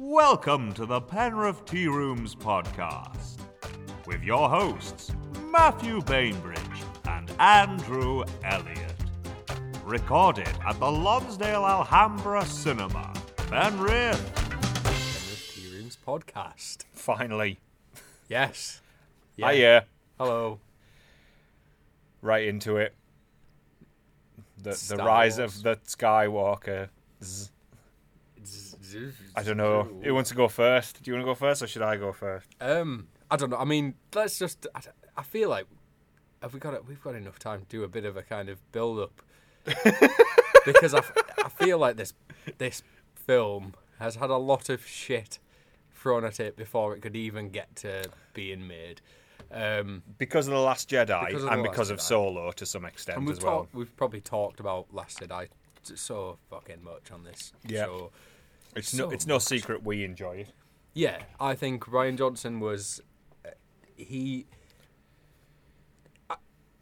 Welcome to the Penrith Tea Rooms podcast with your hosts, Matthew Bainbridge and Andrew Elliott. Recorded at the Lonsdale Alhambra Cinema, Penrith. Penrith Tea Rooms podcast. Finally. Yes. Yeah. Hiya. Hello. Right into it. The the Star rise Wars. of the Skywalker. I don't know. Who wants to go first? Do you want to go first, or should I go first? Um, I don't know. I mean, let's just. I, I feel like have we got it? We've got enough time to do a bit of a kind of build up because I, f- I feel like this this film has had a lot of shit thrown at it before it could even get to being made. Um, Because of the Last Jedi Because of and The because Last of Solo to some extent we've as well. we've probably talked about Last Jedi so fucking much on this Yeah. show. It's no it's no secret we enjoy it. Yeah, I think Rian Johnson was uh, he. I,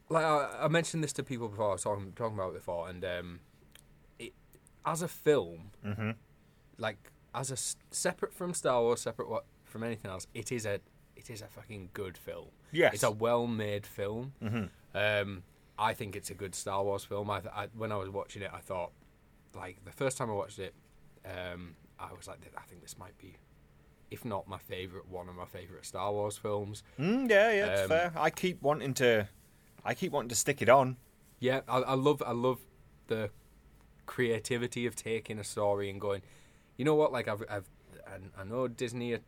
like I, I mentioned this to people before. I was talking talking about it before, and um, it as a film, Mm-hmm. like as a separate from Star Wars, separate what from anything else, it is a it is a fucking good film. Yes. it's a well made film. Um, I think it's a good Star Wars film. I, I when I was watching it, I thought like the first time I watched it, um, I was like, I think this might be, if not my favorite, one of my favorite Star Wars films. Mm, yeah, yeah, it's Um, fair. I keep wanting to, I keep wanting to stick it on. Yeah, I, I love I love the creativity of taking a story and going, you know what? Like I've I've I, I know Disney are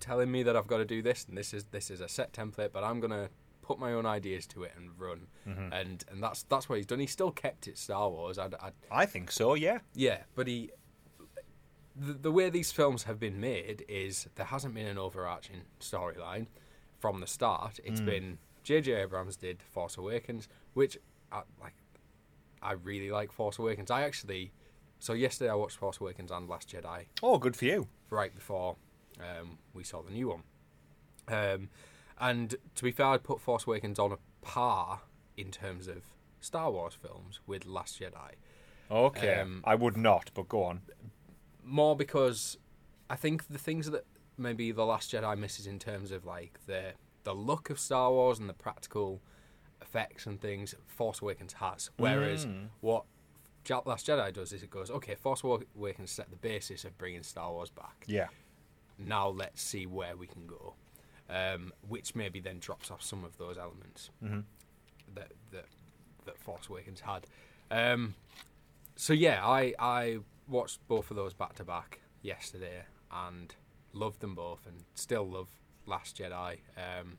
telling me that I've got to do this and this is this is a set template, but I'm gonna put my own ideas to it and run. And and that's that's what he's done. He still kept it Star Wars. I, I, I think so. Yeah. Yeah, but he. The, the way these films have been made is there hasn't been an overarching storyline from the start. It's been J.J. Abrams did Force Awakens, which I, like I really like Force Awakens. I actually so yesterday I watched Force Awakens and Last Jedi Oh, good for you. right before um, we saw the new one. Um, and to be fair, I'd put Force Awakens on a par in terms of Star Wars films with Last Jedi. Okay. Um, I would not, but go on. More because I think the things that maybe the Last Jedi misses in terms of like the the look of Star Wars and the practical effects and things, Force Awakens has. Whereas what Last Jedi does is it goes, okay, Force Awakens set the basis of bringing Star Wars back. Yeah. Now let's see where we can go, um, which maybe then drops off some of those elements that that that Force Awakens had. Um, so yeah, I I watched both of those back to back yesterday and loved them both, and still love Last Jedi. Um,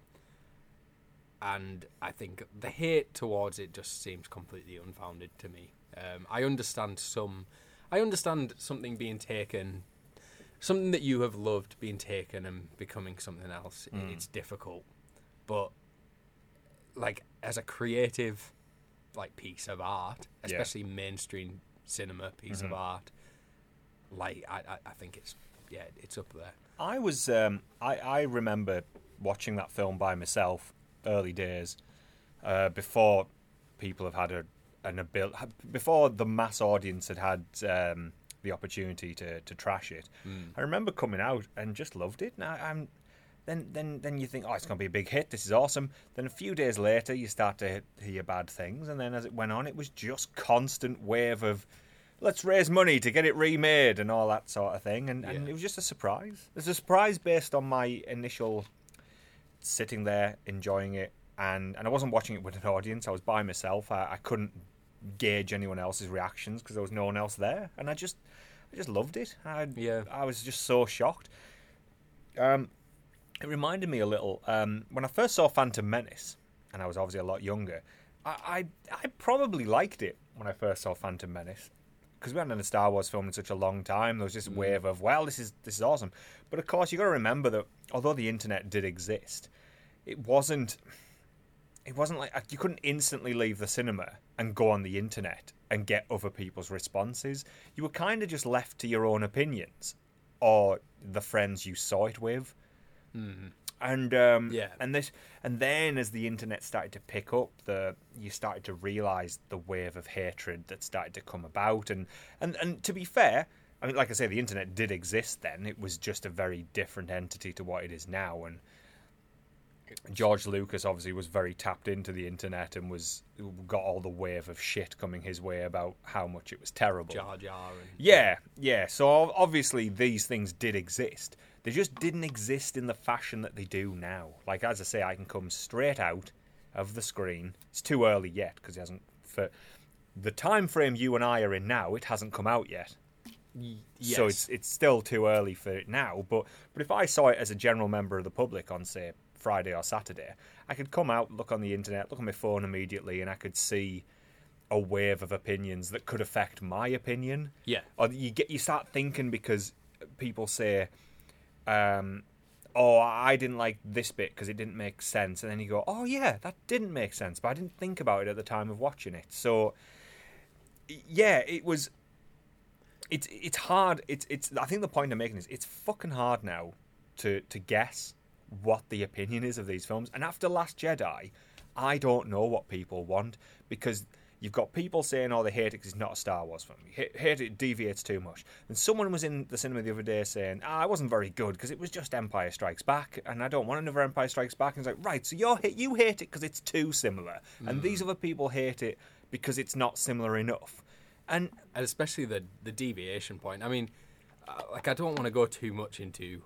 and I think the hate towards it just seems completely unfounded to me. Um, I understand some, I understand something being taken, something that you have loved being taken and becoming something else. Mm. It's difficult, but like as a creative like piece of art, Yeah. especially mainstream cinema piece of art, like I, I, I think it's yeah, it's up there. I was um, I I remember watching that film by myself early days uh, before people have had a an abil- before the mass audience had had um, the opportunity to to trash it. I remember coming out and just loved it. Now I'm then then then you think oh it's going to be a big hit. This is awesome. Then a few days later you start to hear bad things, and then as it went on, it was just constant wave of let's raise money to get it remade and all that sort of thing. And, and it was just a surprise. It's a surprise based on my initial sitting there enjoying it. And, and I wasn't watching it with an audience. I was by myself. I, I couldn't gauge anyone else's reactions because there was no one else there. And I just I just loved it. I, Yeah. I was just so shocked. Um, it reminded me a little um, when I first saw Phantom Menace, and I was obviously a lot younger. I, I, I probably liked it when I first saw Phantom Menace because we hadn't had a Star Wars film in such a long time. There was this mm. wave of, well, this is this is awesome. But of course, you got to remember that although the internet did exist, it wasn't. It wasn't like you couldn't instantly leave the cinema and go on the internet and get other people's responses. You were kind of just left to your own opinions or the friends you saw it with. Mm-hmm. And um, Yeah. and this and then as the internet started to pick up, the you started to realise the wave of hatred that started to come about. And and and to be fair, I mean, like I say, the internet did exist then. It was just a very different entity to what it is now, and George Lucas obviously was very tapped into the internet and was got all the wave of shit coming his way about how much it was terrible. Jar Jar. And, Yeah, yeah. So obviously these things did exist. They just didn't exist in the fashion that they do now. Like as I say, I can come straight out of the screen. It's too early yet because it hasn't. For the time frame you and I are in now, it hasn't come out yet. Y- So it's it's still too early for it now. But but if I saw it as a general member of the public on say Friday or Saturday, I could come out, look on the internet, look on my phone immediately, and I could see a wave of opinions that could affect my opinion. Yeah. Or you get you start thinking because people say, um, "Oh, I didn't like this bit because it didn't make sense," and then you go, "Oh yeah, that didn't make sense," but I didn't think about it at the time of watching it. So yeah, it was. It's it's hard. It's it's. I think the point I'm making is it's fucking hard now to to guess what the opinion is of these films. And after Last Jedi, I don't know what people want because you've got people saying, "Oh, they hate it because it's not a Star Wars film. Hate, hate it deviates too much." And someone was in the cinema the other day saying, "Ah, it wasn't very good because it was just Empire Strikes Back, and I don't want another Empire Strikes Back." And it's like, right, so you you hate it because it's too similar, and these other people hate it because it's not similar enough. And and especially the the deviation point. I mean, uh, like I don't want to go too much into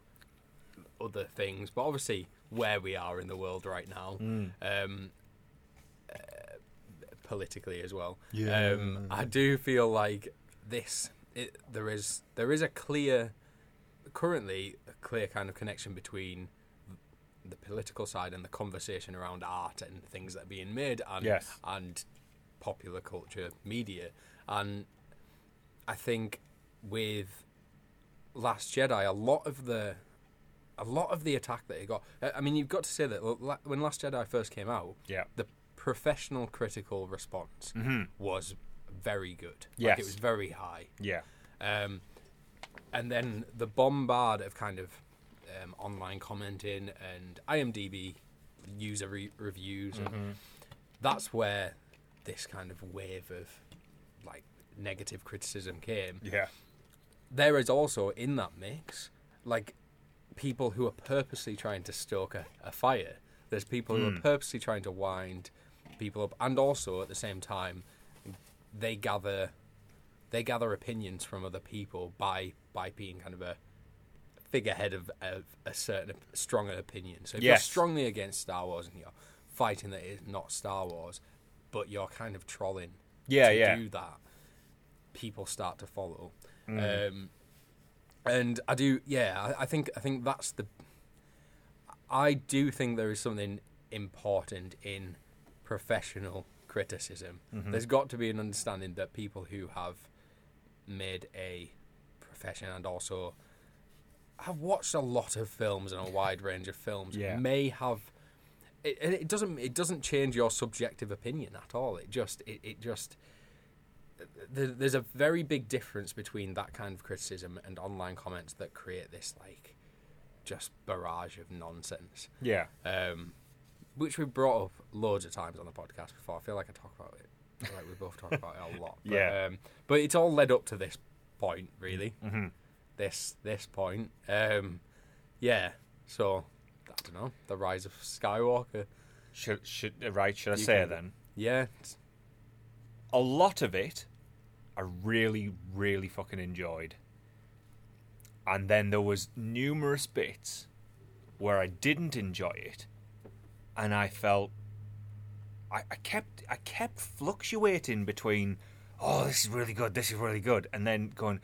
other things, but obviously where we are in the world right now, um, uh, politically as well. Yeah. Um, I do feel like this. It, there is there is a clear, currently a clear kind of connection between the political side and the conversation around art and things that are being made and Yes. and popular culture media and I think with Last Jedi a lot of the a lot of the attack that it got I mean you've got to say that when Last Jedi first came out yeah, the professional critical response was very good like Yes. it was very high yeah, um, and then the bombard of kind of um, online commenting and IMDb user re- reviews. And that's where this kind of wave of like negative criticism came. yeah, There is also in that mix like people who are purposely trying to stoke a, a fire. There's people who are purposely trying to wind people up, and also at the same time, they gather they gather opinions from other people by by being kind of a figurehead of, of a certain stronger opinion. So if you're strongly against Star Wars and you're fighting that it's not Star Wars, but you're kind of trolling Yeah, to yeah. do that, people start to follow. Um, and I do, yeah, I, I think I think that's the. I do think there is something important in professional criticism. There's got to be an understanding that people who have made a profession and also have watched a lot of films and a wide range of films Yeah. may have it, and it doesn't it doesn't change your subjective opinion at all it just it, it just there- there's a very big difference between that kind of criticism and online comments that create this like just barrage of nonsense yeah. um, which we brought up loads of times on the podcast before. I feel like I talk about it. Like we both talk about it a lot. But, Yeah. Um, but it's all led up to this point, really. Mm-hmm. This this point. Um, yeah. So I don't know. The rise of Skywalker. Should should uh, right? Should I You say can- then? Yeah. A lot of it, I really, really fucking enjoyed, and then there was numerous bits where I didn't enjoy it, and I felt I, I kept I kept fluctuating between oh this is really good this is really good and then going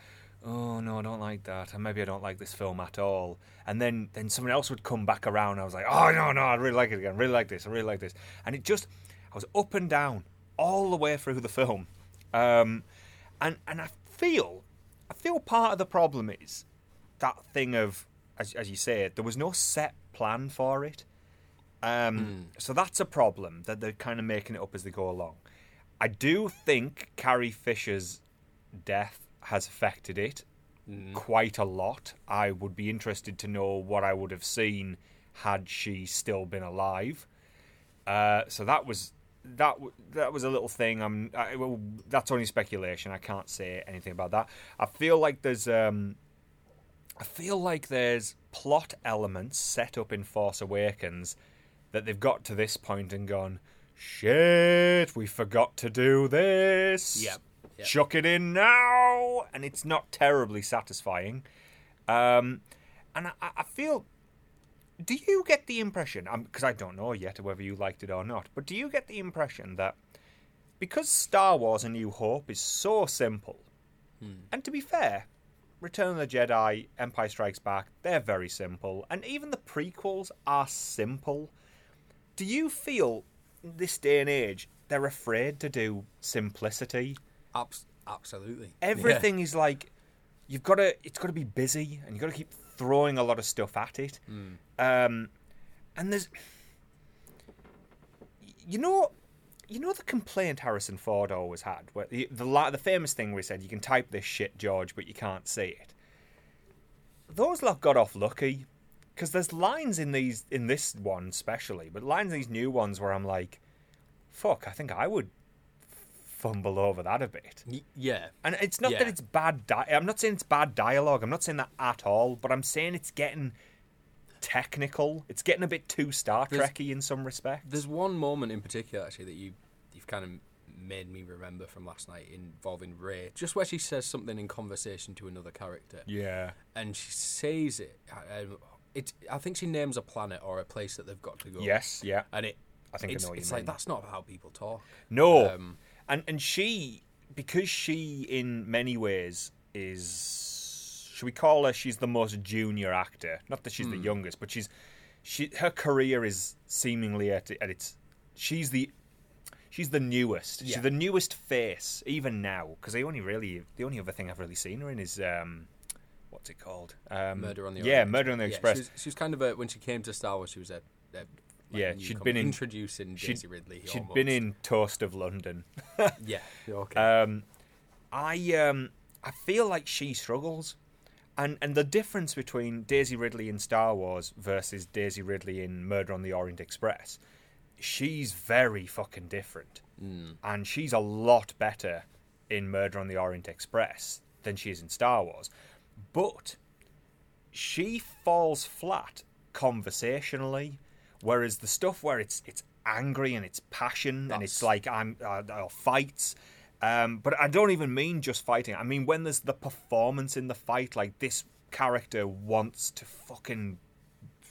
oh no I don't like that and maybe I don't like this film at all. And then then someone else would come back around I was like oh no no I really like it again I really like this I really like this. And it just I was up and down all the way through the film. Um, and and I feel I feel part of the problem is that thing of as, as you say there was no set plan for it um, So that's a problem that they're kind of making it up as they go along. I do think Carrie Fisher's death has affected it quite a lot. I would be interested to know what I would have seen had she still been alive. Uh, so that was that w- that was a little thing. I'm I, well, that's only speculation. I can't say anything about that. I feel like there's um, I feel like there's plot elements set up in Force Awakens that they've got to this point and gone, shit, we forgot to do this. Yep, yep. Chuck it in now, and it's not terribly satisfying. Um, and I, I feel do you get the impression because i don't know yet whether you liked it or not but do you get the impression that because star wars a new hope is so simple and to be fair return of the jedi empire strikes back they're very simple and even the prequels are simple do you feel in this day and age they're afraid to do simplicity? Abs- absolutely. everything is like you've got to it's got to be busy and you've got to keep throwing a lot of stuff at it. Um, and there's you know you know the complaint harrison ford always had where the, the, la- the famous thing where he said you can type this shit george but you can't see it. Those lot got off lucky because there's lines in these in this one especially but lines in these new ones where i'm like fuck i think i would fumble over that a bit Y- yeah. and it's not that it's bad. Di- I'm not saying it's bad dialogue. I'm not saying that at all. But I'm saying it's getting technical. It's getting a bit too Star Trekky in some respects. There's one moment in particular actually that you you've kind of made me remember from last night involving Rey, just where she says something in conversation to another character, Yeah. and she says it. Um, it I think she names a planet or a place that they've got to go. Yes. Yeah. and it. I think I it's, know what you it's mean. like that's not how people talk. No. Um, and and she because she in many ways is should we call her she's the most junior actor. Not that she's the youngest, but she's she her career is seemingly at, at its she's the She's the newest. She's the newest face, even now. Because the only really, the only other thing I've really seen her in is um, what's it called? Um, Murder on the yeah, Orient Murder on the Yeah, Express. She was, she was kind of a when she came to Star Wars. She was a, a like Yeah, a she'd newcomer, been in- introducing she'd- Daisy Ridley. She'd almost. been in Toast of London. Yeah. Okay. Um, I um, I feel like she struggles, and and the difference between Daisy Ridley in Star Wars versus Daisy Ridley in Murder on the Orient Express, she's very fucking different, and she's a lot better in Murder on the Orient Express than she is in Star Wars, but she falls flat conversationally, whereas the stuff where it's it's angry and it's passion and it's like I'm uh, or fights. Um, but I don't even mean just fighting. I mean when there's the performance in the fight, like this character wants to fucking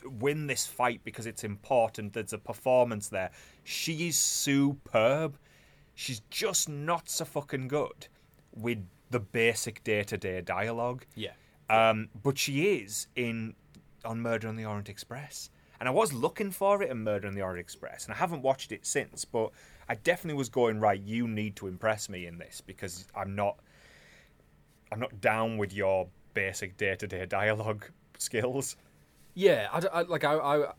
win this fight because it's important. There's a performance there. She is superb. She's just not so fucking good with the basic day to day dialogue. yeah. Um, but she is in on Murder on the Orient Express, and I was looking for it in Murder on the Orient Express, and I haven't watched it since. But I definitely was going right. You need to impress me in this because I'm not. I'm not down with your basic day to day dialogue skills. Yeah, I, I- like I, I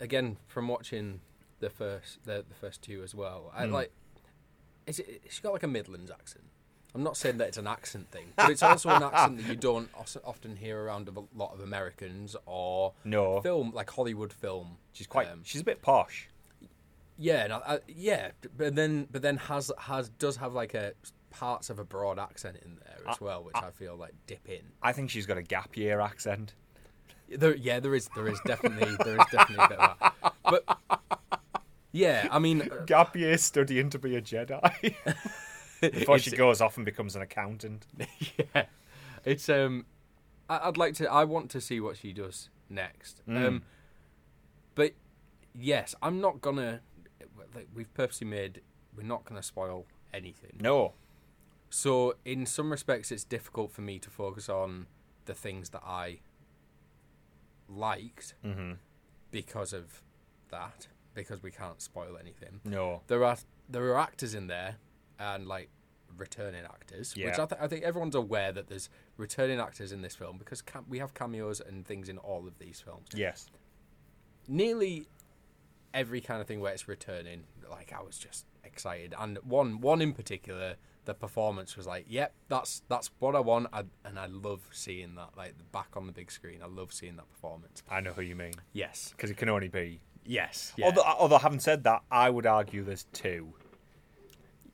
again from watching the first the, the first two as well. I like is it she got like a Midlands accent. I'm not saying that it's an accent thing, but it's also an accent that you don't often hear around a lot of Americans or No. film like Hollywood film. She's quite. Um, she's a bit posh. yeah, and I, I, yeah, but then but then has has does have like a parts of a broad accent in there as well, which I, feel like dip in. I think she's got a gap year accent. There, yeah, there is there is definitely there is definitely a bit of that, but yeah, I mean. Gap year studying to be a Jedi before she goes off and becomes an accountant. yeah, it's um, I, I'd like to. I want to see what she does next. Um, but yes, I'm not gonna. Like, we've purposely made. We're not gonna spoil anything. No. So in some respects, it's difficult for me to focus on the things that I liked because of that. Because we can't spoil anything. No. There are there are actors in there, and like returning actors, which I, th- I think everyone's aware that there's returning actors in this film because cam- we have cameos and things in all of these films. Yes. Nearly every kind of thing where it's returning, like I was just excited, and one one in particular, the performance was like, yep, that's that's what I want, I, and I love seeing that, like back on the big screen. I love seeing that performance. I know who you mean. Yes, Because it can only be Yes. Yeah. Although, although having said that, I would argue there's two.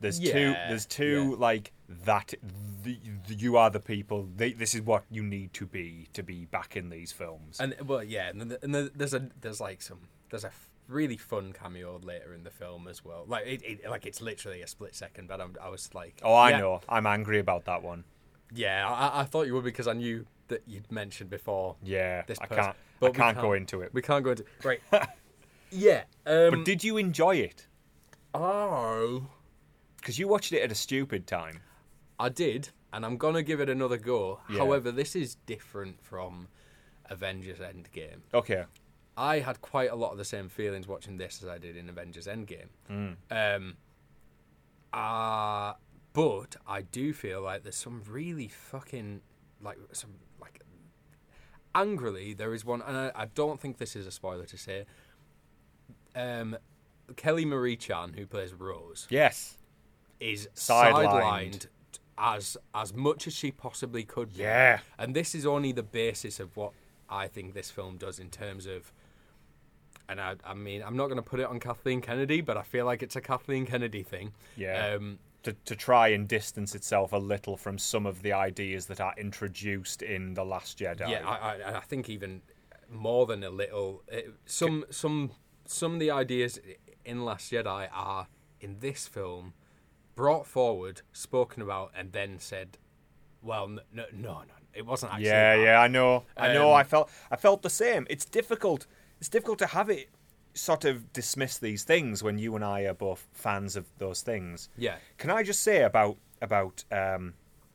There's two. There's two yeah. like that. The, the- you are the people. They, this is what you need to be to be back in these films. And well, yeah, and, and th- there's a there's like some there's a f- really fun cameo later in the film as well. Like it, it like it's literally a split second, but I'm, I was like, oh, I yeah, know. I'm angry about that one. Yeah, I, I thought you would because I knew that you'd mentioned before. Yeah, This I person- can't. but I can't go can't- into it. We can't go into right. yeah. Um, But did you enjoy it? oh, Because you watched it at a stupid time. I did, and I'm gonna give it another go. Yeah. However, this is different from Avengers Endgame. Okay. I had quite a lot of the same feelings watching this as I did in Avengers Endgame. Um, uh, but I do feel like there's some really fucking like some like angrily there is one, and I, I don't think this is a spoiler to say. Um, Kelly Marie Chan, who plays Rose, Yes. Is Sidelined. sidelined as as much as she possibly could be. Yeah. And this is only the basis of what I think this film does in terms of and I, I mean, I'm not going to put it on Kathleen Kennedy, but I feel like it's a Kathleen Kennedy thing. Yeah. Um, to, to try and distance itself a little from some of the ideas that are introduced in the Last Jedi. yeah, I, I, I think even more than a little. It, some some some of the ideas in Last Jedi are in this film brought forward, spoken about, and then said, "Well, no, no, no, it wasn't actually." yeah, that." yeah, I know, I know. Um, I felt, I felt the same. It's difficult. It's difficult to have it sort of dismiss these things when you and I are both fans of those things. Yeah. Can I just say about about um,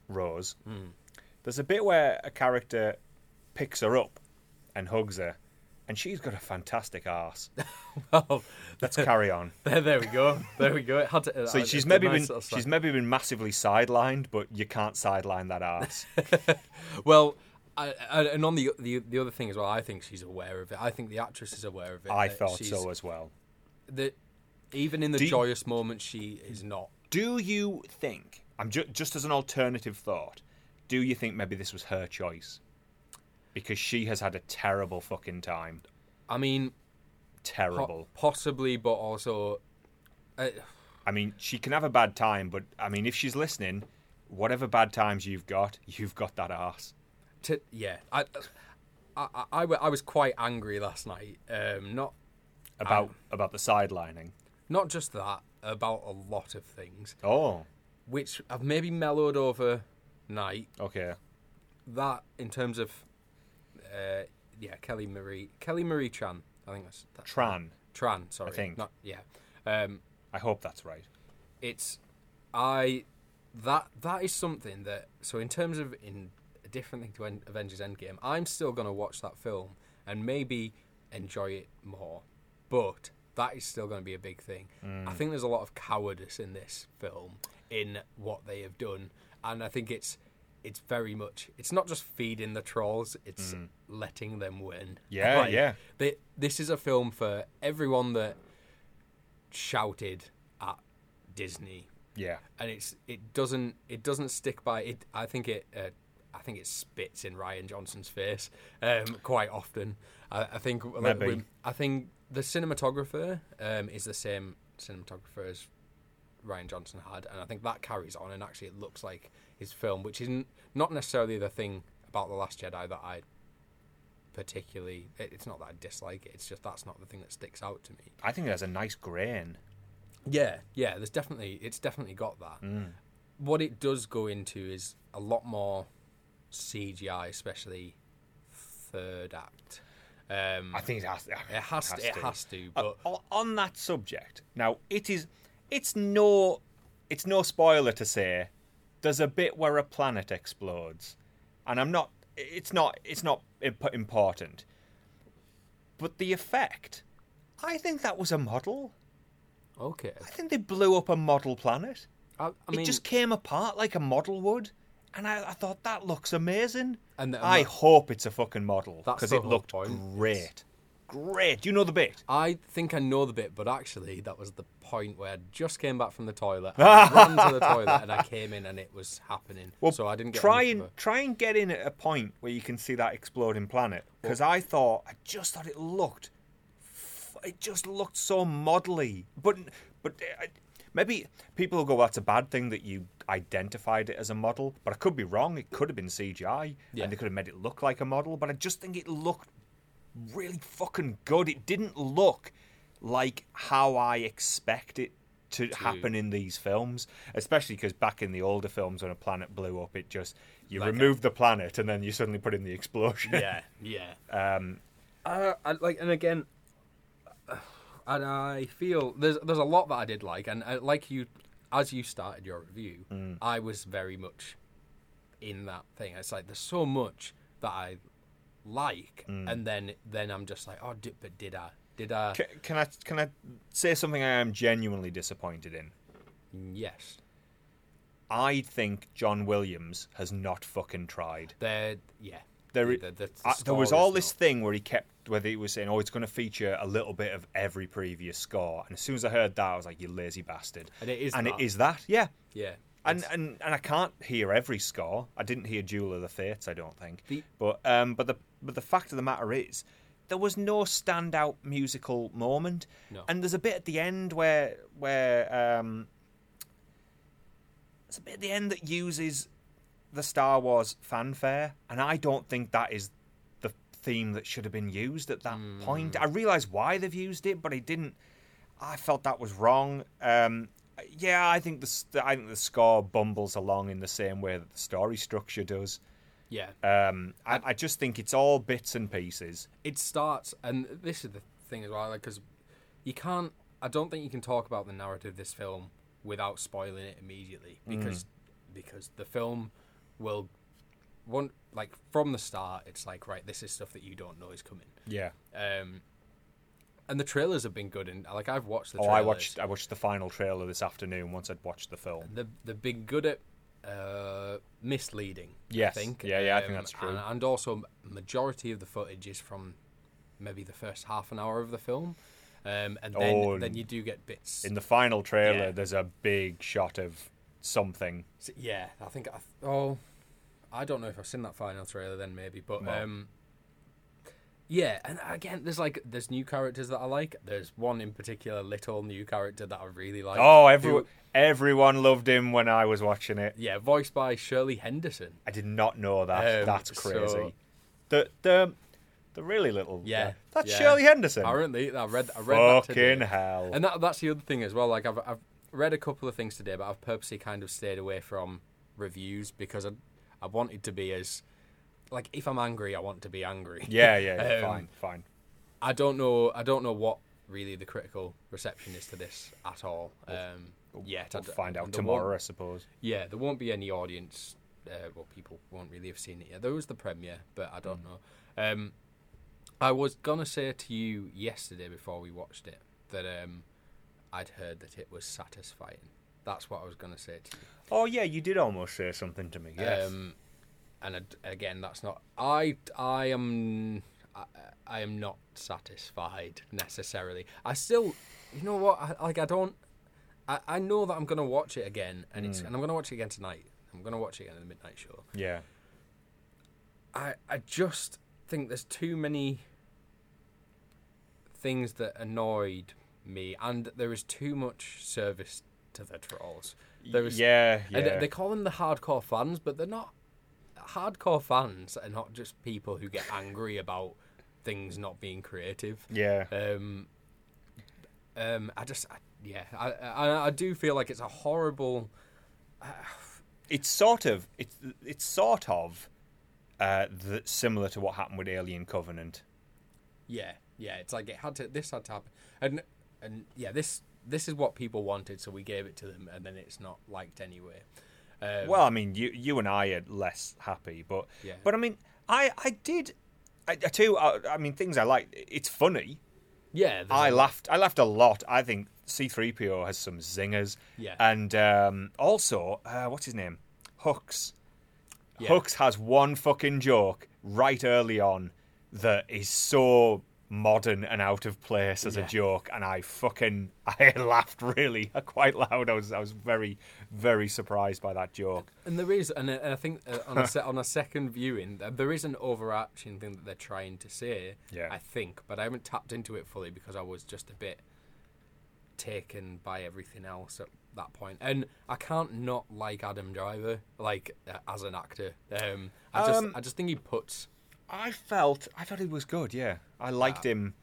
Rose? Hmm. There's a bit where a character picks her up and hugs her, and she's got a fantastic ass. Well, Let's carry on. there, there we go. There we go. To, So uh, she's maybe nice been she's maybe been massively sidelined, but you can't sideline that ass. Well, I, I, and on the, the the other thing as well, I think she's aware of it. I think the actress is aware of it. I thought so as well. That even in the Do you- joyous moments, she is not. Do you think? I'm ju- just as an alternative thought. Do you think maybe this was her choice? Because she has had a terrible fucking time. I mean, po- Terrible. possibly, but also, uh, I mean, she can have a bad time, but I mean, if she's listening, whatever bad times you've got, you've got that ass. to, yeah, I, I, I, I I was quite angry last night. Um, not About about the sidelining. not just that, about a lot of things, Oh, which I've maybe mellowed over night. okay. That in terms of, uh, yeah, Kelly Marie, Kelly Marie Tran. I think that's, that's Tran. Tran, sorry. I think. Not, yeah. Um, I hope that's right. it's I that that is something that so in terms of in a different thing to En- Avengers Endgame, I'm still gonna watch that film and maybe enjoy it more, but that is still going to be a big thing. I think there's a lot of cowardice in this film in what they have done, and I think it's it's very much it's not just feeding the trolls; it's letting them win. Yeah, yeah. They, this is a film for everyone that shouted at Disney Yeah. and it's it doesn't it doesn't stick by it. I think it uh, I think it spits in Rian Johnson's face um, quite often. I, I think like, Maybe. we- I think the cinematographer um, is the same cinematographer as Rian Johnson had, and I think that carries on. And actually, it looks like his film, which isn't not necessarily the thing about the Last Jedi that I particularly. It, it's not that I dislike it. It's just that's not the thing that sticks out to me. I think it has a nice grain. Yeah, yeah. There's definitely it's definitely got that. Mm. What it does go into is a lot more CGI, especially third act. Um, I think it has. it has to, it has to. Uh, But o- on that subject, now it is, it's no, it's no spoiler to say, there's a bit where a planet explodes, and I'm not, it's not, it's not important, but the effect, I think that was a model. okay, I think they blew up a model planet. I, I mean, it just came apart like a model would, and I, I thought that looks amazing. And I hope it's a fucking model because it looked point. great, great. Do you know the bit? I think I know the bit, but actually, that was the point where I just came back from the toilet, I ran to the toilet, and I came in, and it was happening. Well, so I didn't get try and try and get in at a point where you can see that exploding planet because I thought I just thought it looked it just looked so modelly. But but uh, maybe people will go, "That's a bad thing that you identified it as a model." But I could be wrong. It could have been CGI, Yeah. and they could have made it look like a model. But I just think it looked really fucking good. It didn't look like how I expect it to happen in these films, especially because back in the older films when a planet blew up, it just you Like a- remove the planet and then you suddenly put in the explosion. yeah, yeah. Um, Uh, I, like, and again, uh, and I feel there's there's a lot that I did like, and uh, like you, as you started your review, Mm. I was very much in that thing. It's like there's so much that I like, Mm. and then then I'm just like, oh, did, but did I? Did I? ca- can I can I say something I am genuinely disappointed in? yes. I think John Williams has not fucking tried. There, yeah. There, The- the- the uh, there was all this not- thing where he kept, whether he was saying, "Oh, it's going to feature a little bit of every previous score," and as soon as I heard that, I was like, "You lazy bastard!" And it is and that. it is that, yeah. Yeah. And, and and I can't hear every score. I didn't hear Duel of the Fates. I don't think. The- But um, but the but the fact of the matter is, there was no standout musical moment. No. And there's a bit at the end where where um, there's a bit at the end that uses the Star Wars fanfare, and I don't think that is the theme that should have been used at that point. I realise why they've used it, but it didn't. I felt that was wrong. Um, yeah, I think the I think the score bumbles along in the same way that the story structure does. yeah. Um, I, I just think it's all bits and pieces. it starts, and this is the thing as well, because you can't. I don't think you can talk about the narrative of this film without spoiling it immediately, because because the film will one like from the start. It's like right, this is stuff that you don't know is coming. Yeah. Um, and the trailers have been good, and like I've watched the. Oh, Trailers. I watched I watched the final trailer this afternoon once I'd watched the film. They've, they've been good at uh, misleading. Yes. I think. Yeah, yeah, I think Um, that's true. And, and also, majority of the footage is from maybe the first half an hour of the film, um, and then Oh, then you do get bits. In the final trailer, Yeah. there's a big shot of something. So, yeah, I think. I, oh, I don't know if I've seen that final trailer then maybe, but No. um, yeah. And again, there's like there's new characters that I like. There's one in particular, little new character that I really like. Oh, who- everyone everyone loved him when I was watching it. yeah, voiced by Shirley Henderson. I did not know that. Um, That's crazy. so- the the the really little Yeah, That's yeah. Shirley Henderson. Apparently, I read I read that. Fucking hell. And that, that's the other thing as well. Like I've I've read a couple of things today, but I've purposely kind of stayed away from reviews because I I wanted to be as like if I'm angry, I want to be angry. yeah, yeah, yeah, Um, fine, fine. I don't know. I don't know what really the critical reception is to this at all. Um, yet We'll I d- find out tomorrow, I suppose. Yeah, there won't be any audience. Uh, well, people won't really have seen it yet. There was the premiere, but I don't know. Um, I was gonna say to you yesterday before we watched it that um, I'd heard that it was satisfying. That's what I was gonna say to you. Oh yeah, you did almost say something to me. Yes. Um, and again, that's not. I I am I, I am not satisfied necessarily. I still, you know what? I, like I don't. I, I know that I'm gonna watch it again, and it's mm. and I'm gonna watch it again tonight. I'm gonna watch it again in the midnight show. yeah. I I just think there's too many things that annoyed me, and there is too much service to the trolls. There is yeah, yeah. and they call them the hardcore fans, but they're not. Hardcore fans are not just people who get angry about things not being creative. yeah. Um, um, I just, I, yeah, I, I, I do feel like it's a horrible. it's sort of it's it's sort of uh, the, similar to what happened with Alien Covenant. Yeah, yeah, it's like it had to. This had to happen, and and yeah, this this is what people wanted, so we gave it to them, and then it's not liked anyway. Um, Well, I mean, you you and I are less happy, but Yeah. but I mean, I I did. I, I too. I, I mean, things I like. It's funny. yeah, I laughed. I laughed a lot. I think C-3PO has some zingers. Yeah. And um, also, uh, what's his name? Hux. Yeah. Hux has one fucking joke right early on that is so modern and out of place as Yeah. a joke, and I fucking I laughed really quite loud. I was I was very very surprised by that joke. And there is, and I think uh, on a on a second viewing, there is an overarching thing that they're trying to say. Yeah. I think, but I haven't tapped into it fully because I was just a bit taken by everything else at that point. And I can't not like Adam Driver, like uh, as an actor. Um, I just, Um, I just think he puts. I felt I thought he was good. Yeah, I liked him.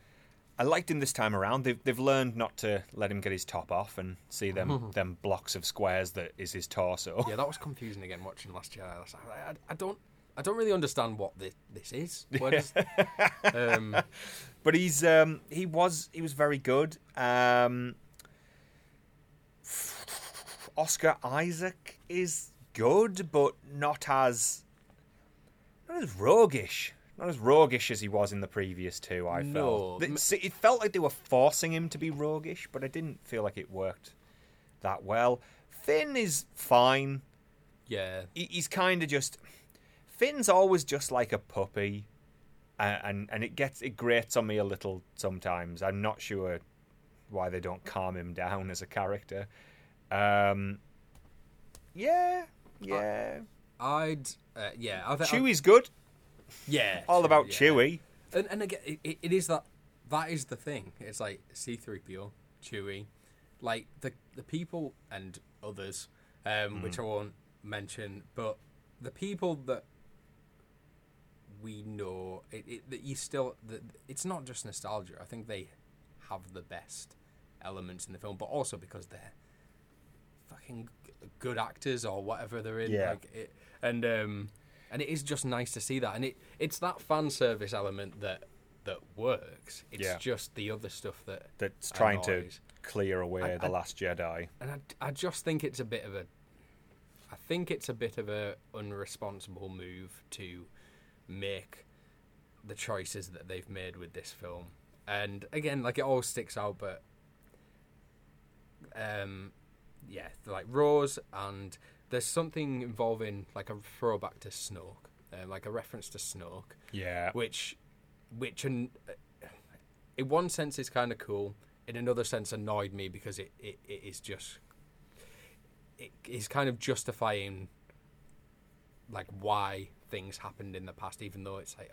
I liked him this time around. They've they've learned not to let him get his top off and see them them blocks of squares that is his torso. Yeah, that was confusing again watching Last year. I, I, I don't, I don't really understand what this, this is. Is um, But he's um, he was he was very good. Um, Oscar Isaac is good, but not as not as roguish. Not as roguish as he was in the previous two. I No. felt Th- it felt like they were forcing him to be roguish, but I didn't feel like it worked that well. Finn is fine. yeah, He- He's kind of just Finn's always just like a puppy, uh, and and it gets it grates on me a little sometimes. I'm not sure why they don't calm him down as a character. Um, yeah, yeah. I'd, uh, yeah, I think Chewie's good. Yeah, All about yeah. Chewie. And, and again, it, it- is that that is the thing. It's like C three PO, Chewie, like the the people and others, um, which I won't mention, but the people that we know, it, it that you still, the, it's not just nostalgia. I think they have the best elements in the film, but also because they're fucking good actors or whatever they're in. Yeah. Like it, and um, and it is just nice to see that, and it it's that fan service element that that works. It's Yeah. just the other stuff that That's trying to clear away I- the I- Last Jedi. and I, I just think it's a bit of a I think it's a bit of a unresponsible move to make the choices that they've made with this film. And again, like it all sticks out, but um, yeah, like Rose and there's something involving like a throwback to Snoke, um, like a reference to Snoke Yeah, which which in, in one sense is kind of cool in another sense annoyed me because it, it, it is just it is kind of justifying like why things happened in the past even though it's like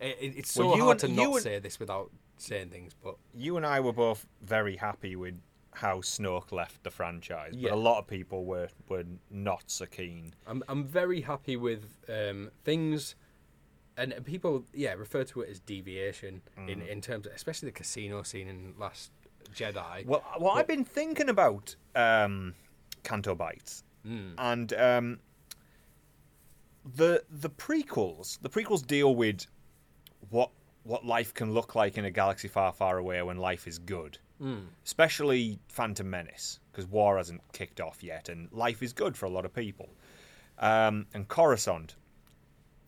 it, it- it's so Well, you hard and- to not and- say this without saying things but you and I were both very happy with how Snoke left the franchise, Yeah. but a lot of people were were not so keen. I'm I'm very happy with um, things, and people yeah refer to it as deviation in in terms of especially the casino scene in Last Jedi. Well, well, I've been thinking about um, Canto Bites, and um, the the prequels. The prequels deal with what what life can look like in a galaxy far, far away when life is good. Especially Phantom Menace, because war hasn't kicked off yet, and life is good for a lot of people. Um, and Coruscant,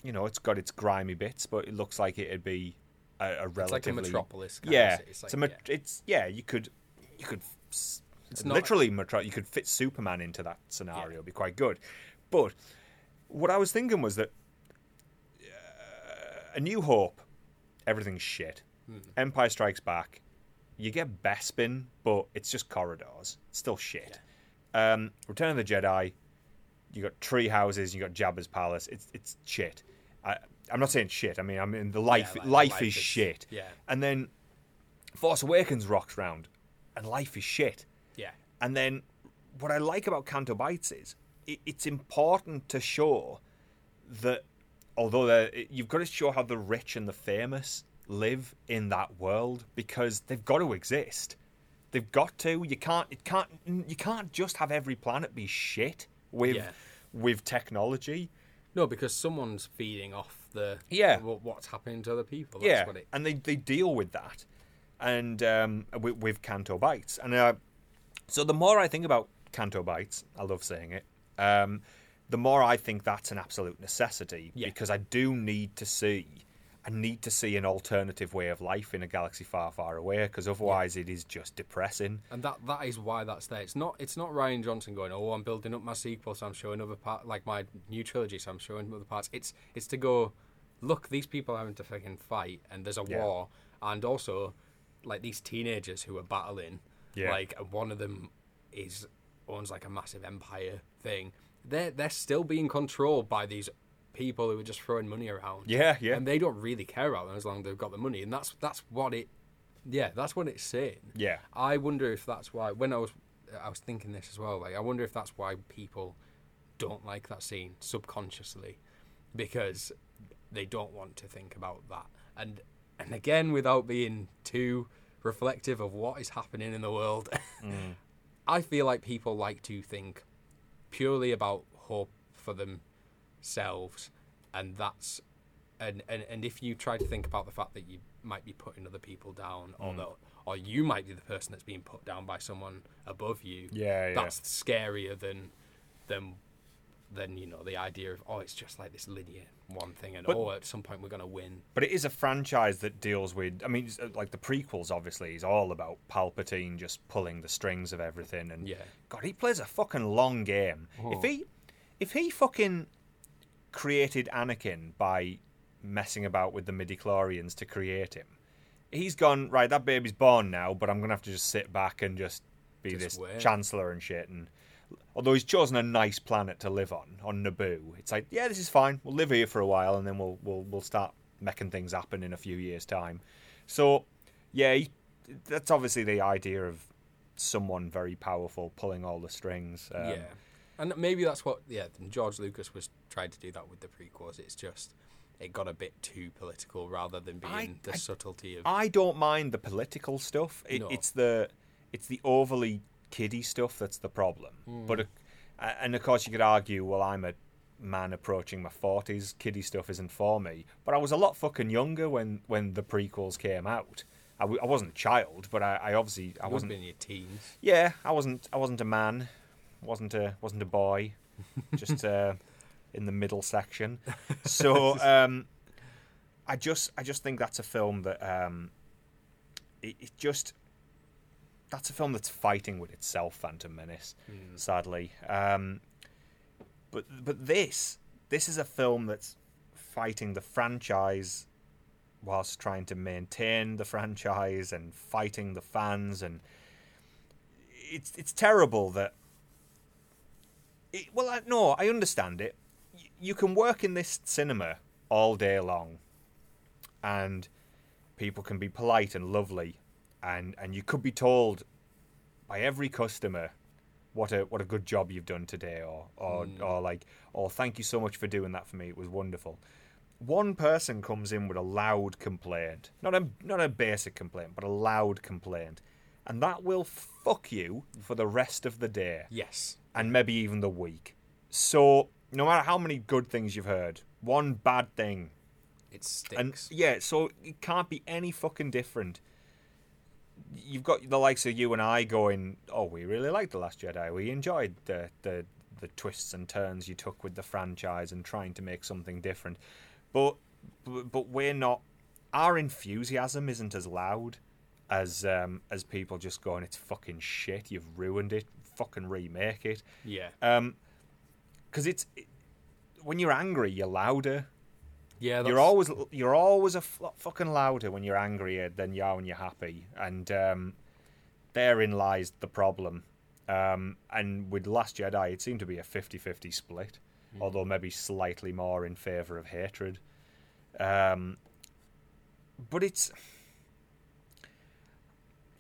you know, it's got its grimy bits, but it looks like it'd be a, a relatively It's like a metropolis. Yeah, it's, it's, like, a, met- yeah. it's yeah. You could you could It's not- literally metro- you could fit Superman into that scenario. It'd be quite good. But what I was thinking was that uh, A New Hope, everything's shit. Hmm. Empire Strikes Back, you get Bespin, but it's just corridors. It's still shit. Um, Return of the Jedi, you got tree houses, you got Jabba's palace. It's it's shit. I, I'm not saying shit. I mean, I mean the life like, life, life is is- shit. yeah. And then Force Awakens rocks round, and life is shit. yeah, And then what I like about Canto Bites is it, it's important to show that although you've got to show how the rich and the famous live in that world because they've got to exist. They've got to. You can't. It can't. You can't just have every planet be shit with Yeah. with technology. no, because someone's feeding off the Yeah. wh- what's happening to other people. That's yeah, what it, and they, they deal with that, and um, with, with Canto Bites, and uh, so the more I think about Canto Bites, I love saying it. Um, the more I think that's an absolute necessity Yeah. because I do need to see, I need to see an alternative way of life in a galaxy far, far away because otherwise it is just depressing. and that that is why that's there. It's not it's not Rian Johnson going, oh, I'm building up my sequel, so I'm showing other part like my new trilogy, so I'm showing other parts. It's it's to go. look, these people are having to fucking fight, and there's a Yeah. war, and also like these teenagers who are battling. Yeah. Like one of them is owns like a massive empire thing. They're they're still being controlled by these people who are just throwing money around. Yeah, yeah. And they don't really care about them as long as they've got the money, and that's that's what it. Yeah, that's what it's saying. Yeah. I wonder if that's why when I was I was thinking this as well. Like I wonder if that's why people don't like that scene subconsciously because they don't want to think about that. And and again, without being too reflective of what is happening in the world, mm. I feel like people like to think purely about hope for themselves, and that's and, and and if you try to think about the fact that you might be putting other people down, or that or you might be the person that's being put down by someone above you, Yeah, yeah. that's scarier than than than you know the idea of oh it's just like this linear one thing and But- oh at some point we're gonna win But it is a franchise that deals with. I mean, uh, like the prequels, obviously, is all about Palpatine just pulling the strings of everything. And Yeah. God, he plays a fucking long game. Oh. If he, if he fucking created Anakin by messing about with the midi-chlorians to create him, he's gone right. That baby's born now, but I'm gonna have to just sit back and just be Just this wait. chancellor and shit. And although he's chosen a nice planet to live on, on Naboo, it's like, yeah, this is fine. We'll live here for a while, and then we'll we'll we'll start making things happen in a few years' time. So, yeah, he, that's obviously the idea of someone very powerful pulling all the strings. Um, yeah and maybe that's what yeah george lucas was trying to do that with the prequels it's just it got a bit too political rather than being I- the I- subtlety of I don't mind the political stuff. It, No. It's the it's the overly kiddie stuff that's the problem. Hmm. But uh, and of course you could argue, well, I'm a man approaching my forties. Kiddie stuff isn't for me. But I was a lot fucking younger when when the prequels came out. I, w- I wasn't a child, but I, I obviously I wasn't. in your teens Yeah, I wasn't. I wasn't a man. Wasn't a wasn't a boy. Just uh, in the middle section. So um, I just I just think that's a film that um, it, it just that's a film that's fighting with itself. Phantom Menace, sadly. Um, but but this this is a film that's fighting the franchise whilst trying to maintain the franchise and fighting the fans and it's it's terrible that it, well I, no I understand it. Y- you can work in this cinema all day long and people can be polite and lovely and and you could be told by every customer what a what a good job you've done today or or, hmm. or like oh thank you so much for doing that for me it was wonderful. One person comes in with a loud complaint not a not a basic complaint but a loud complaint and that will fuck you for the rest of the day. Yes and maybe even the week so no matter how many good things you've heard one bad thing it sticks and yeah, so it can't be any fucking different. You've got the likes of you and I going, "Oh, we really liked the Last Jedi. We enjoyed the the the twists and turns you took with the franchise and trying to make something different." But but, but we're not. Our enthusiasm isn't as loud as um, as people just going, "It's fucking shit. You've ruined it. Fucking remake it." yeah Um, because it's when you're angry, you're louder yeah you're always you're always a f- fucking louder when you're angrier than you are when you're happy, and um, therein lies the problem. Um, and with Last Jedi, it seemed to be a 50-50 split, although maybe slightly more in favor of hatred. Um, but it's,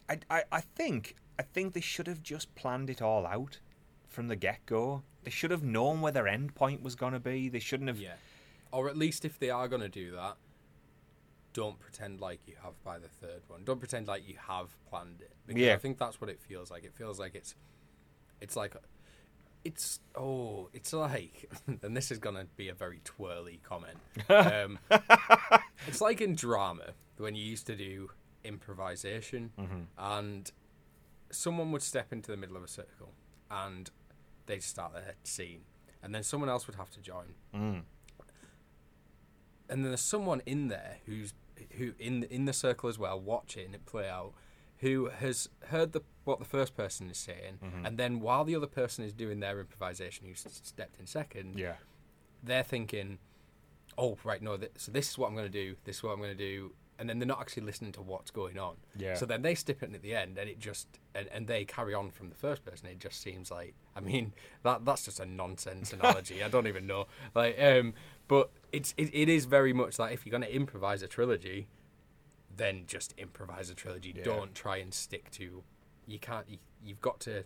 I, I, I think, I think they should have just planned it all out from the get go. They should have known where their end point was going to be. They shouldn't have. Yeah. Or at least if they are going to do that, don't pretend like you have by the third one. Don't pretend like you have planned it. Because Yeah. I think that's what it feels like. It feels like it's it's like it's oh, it's like and this is going to be a very twirly comment. Um, it's like in drama when you used to do improvisation and someone would step into the middle of a circle and they'd start their scene. And then someone else would have to join. Mm. And then there's someone in there who's who in in the circle as well watching it play out who has heard the what the first person is saying. Mm-hmm. And then while the other person is doing their improvisation who stepped in second Yeah. they're thinking oh right no th- so this is what i'm going to do this is what i'm going to do and then they're not actually listening to what's going on Yeah. so then they step in at the end and it just and, and they carry on from the first person it just seems like i mean that that's just a nonsense analogy i don't even know like um but it's it, it is very much like if you're going to improvise a trilogy then just improvise a trilogy Yeah. don't try and stick to you can't you, you've got to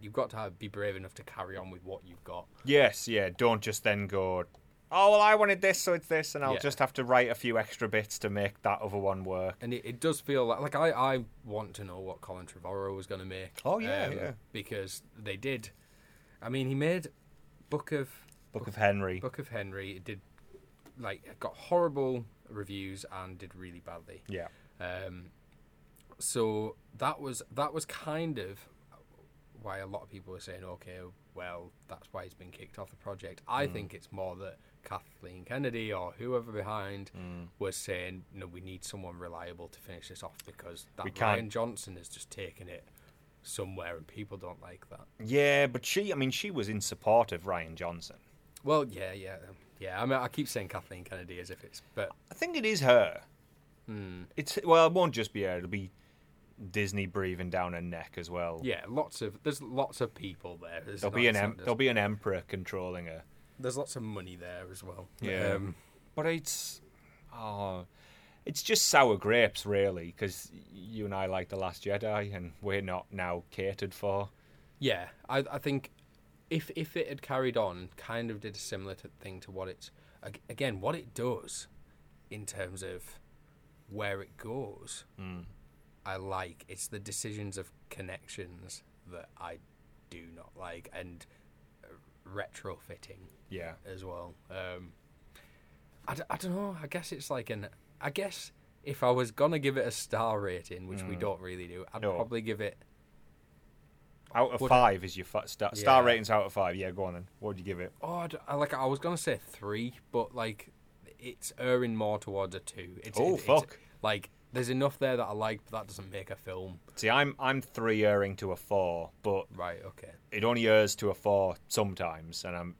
you've got to have, be brave enough to carry on with what you've got Yes, yeah. Don't just then go, oh, well, I wanted this, so it's this, and I'll Yeah. just have to write a few extra bits to make that other one work. and it, it does feel like, like I, I want to know what Colin Trevorrow was going to make. um, Oh, yeah, yeah. Because they did. I mean, he made Book of Book of Henry. Book of Henry. It did like got horrible reviews and did really badly. Yeah. Um, so that was that was kind of why a lot of people are saying, okay, well, that's why he's been kicked off the project. I think it's more that Kathleen Kennedy or whoever behind Hmm. was saying, no, we need someone reliable to finish this off because that We can't- Rian Johnson has just taken it somewhere and people don't like that. Yeah, but she, I mean, she was in support of Rian Johnson. Well, yeah, yeah, yeah. I mean, I keep saying Kathleen Kennedy as if it's, but I think it is her. hmm, It's well, it won't just be her. It'll be Disney breathing down her neck as well. yeah, lots of there's lots of people there. There's There'll be an em- there'll be an emperor controlling her. there's lots of money there as well. Yeah. Um, But it's oh, it's just sour grapes, really, because you and I like the Last Jedi, and we're not now catered for. Yeah, I, I think if if it had carried on, kind of did a similar to, thing to what it's again what it does in terms of where it goes. I like it's the decisions of connections that I do not like and uh, retrofitting Yeah, as well. Um, I, d- I don't know. I guess it's like an. I guess if I was gonna give it a star rating, which we don't really do, I'd No. probably give it out of five is your fa- star, star Yeah. ratings out of five. Yeah, go on then. What would you give it? Oh, I, d- I- like I was gonna say three, but like it's erring more towards a two. It's, Oh, it- it's- fuck. like there's enough there that I like, but that doesn't make a film. See, I'm I'm three erring to a four, but Right? Okay. it only errs to a four sometimes, and I'm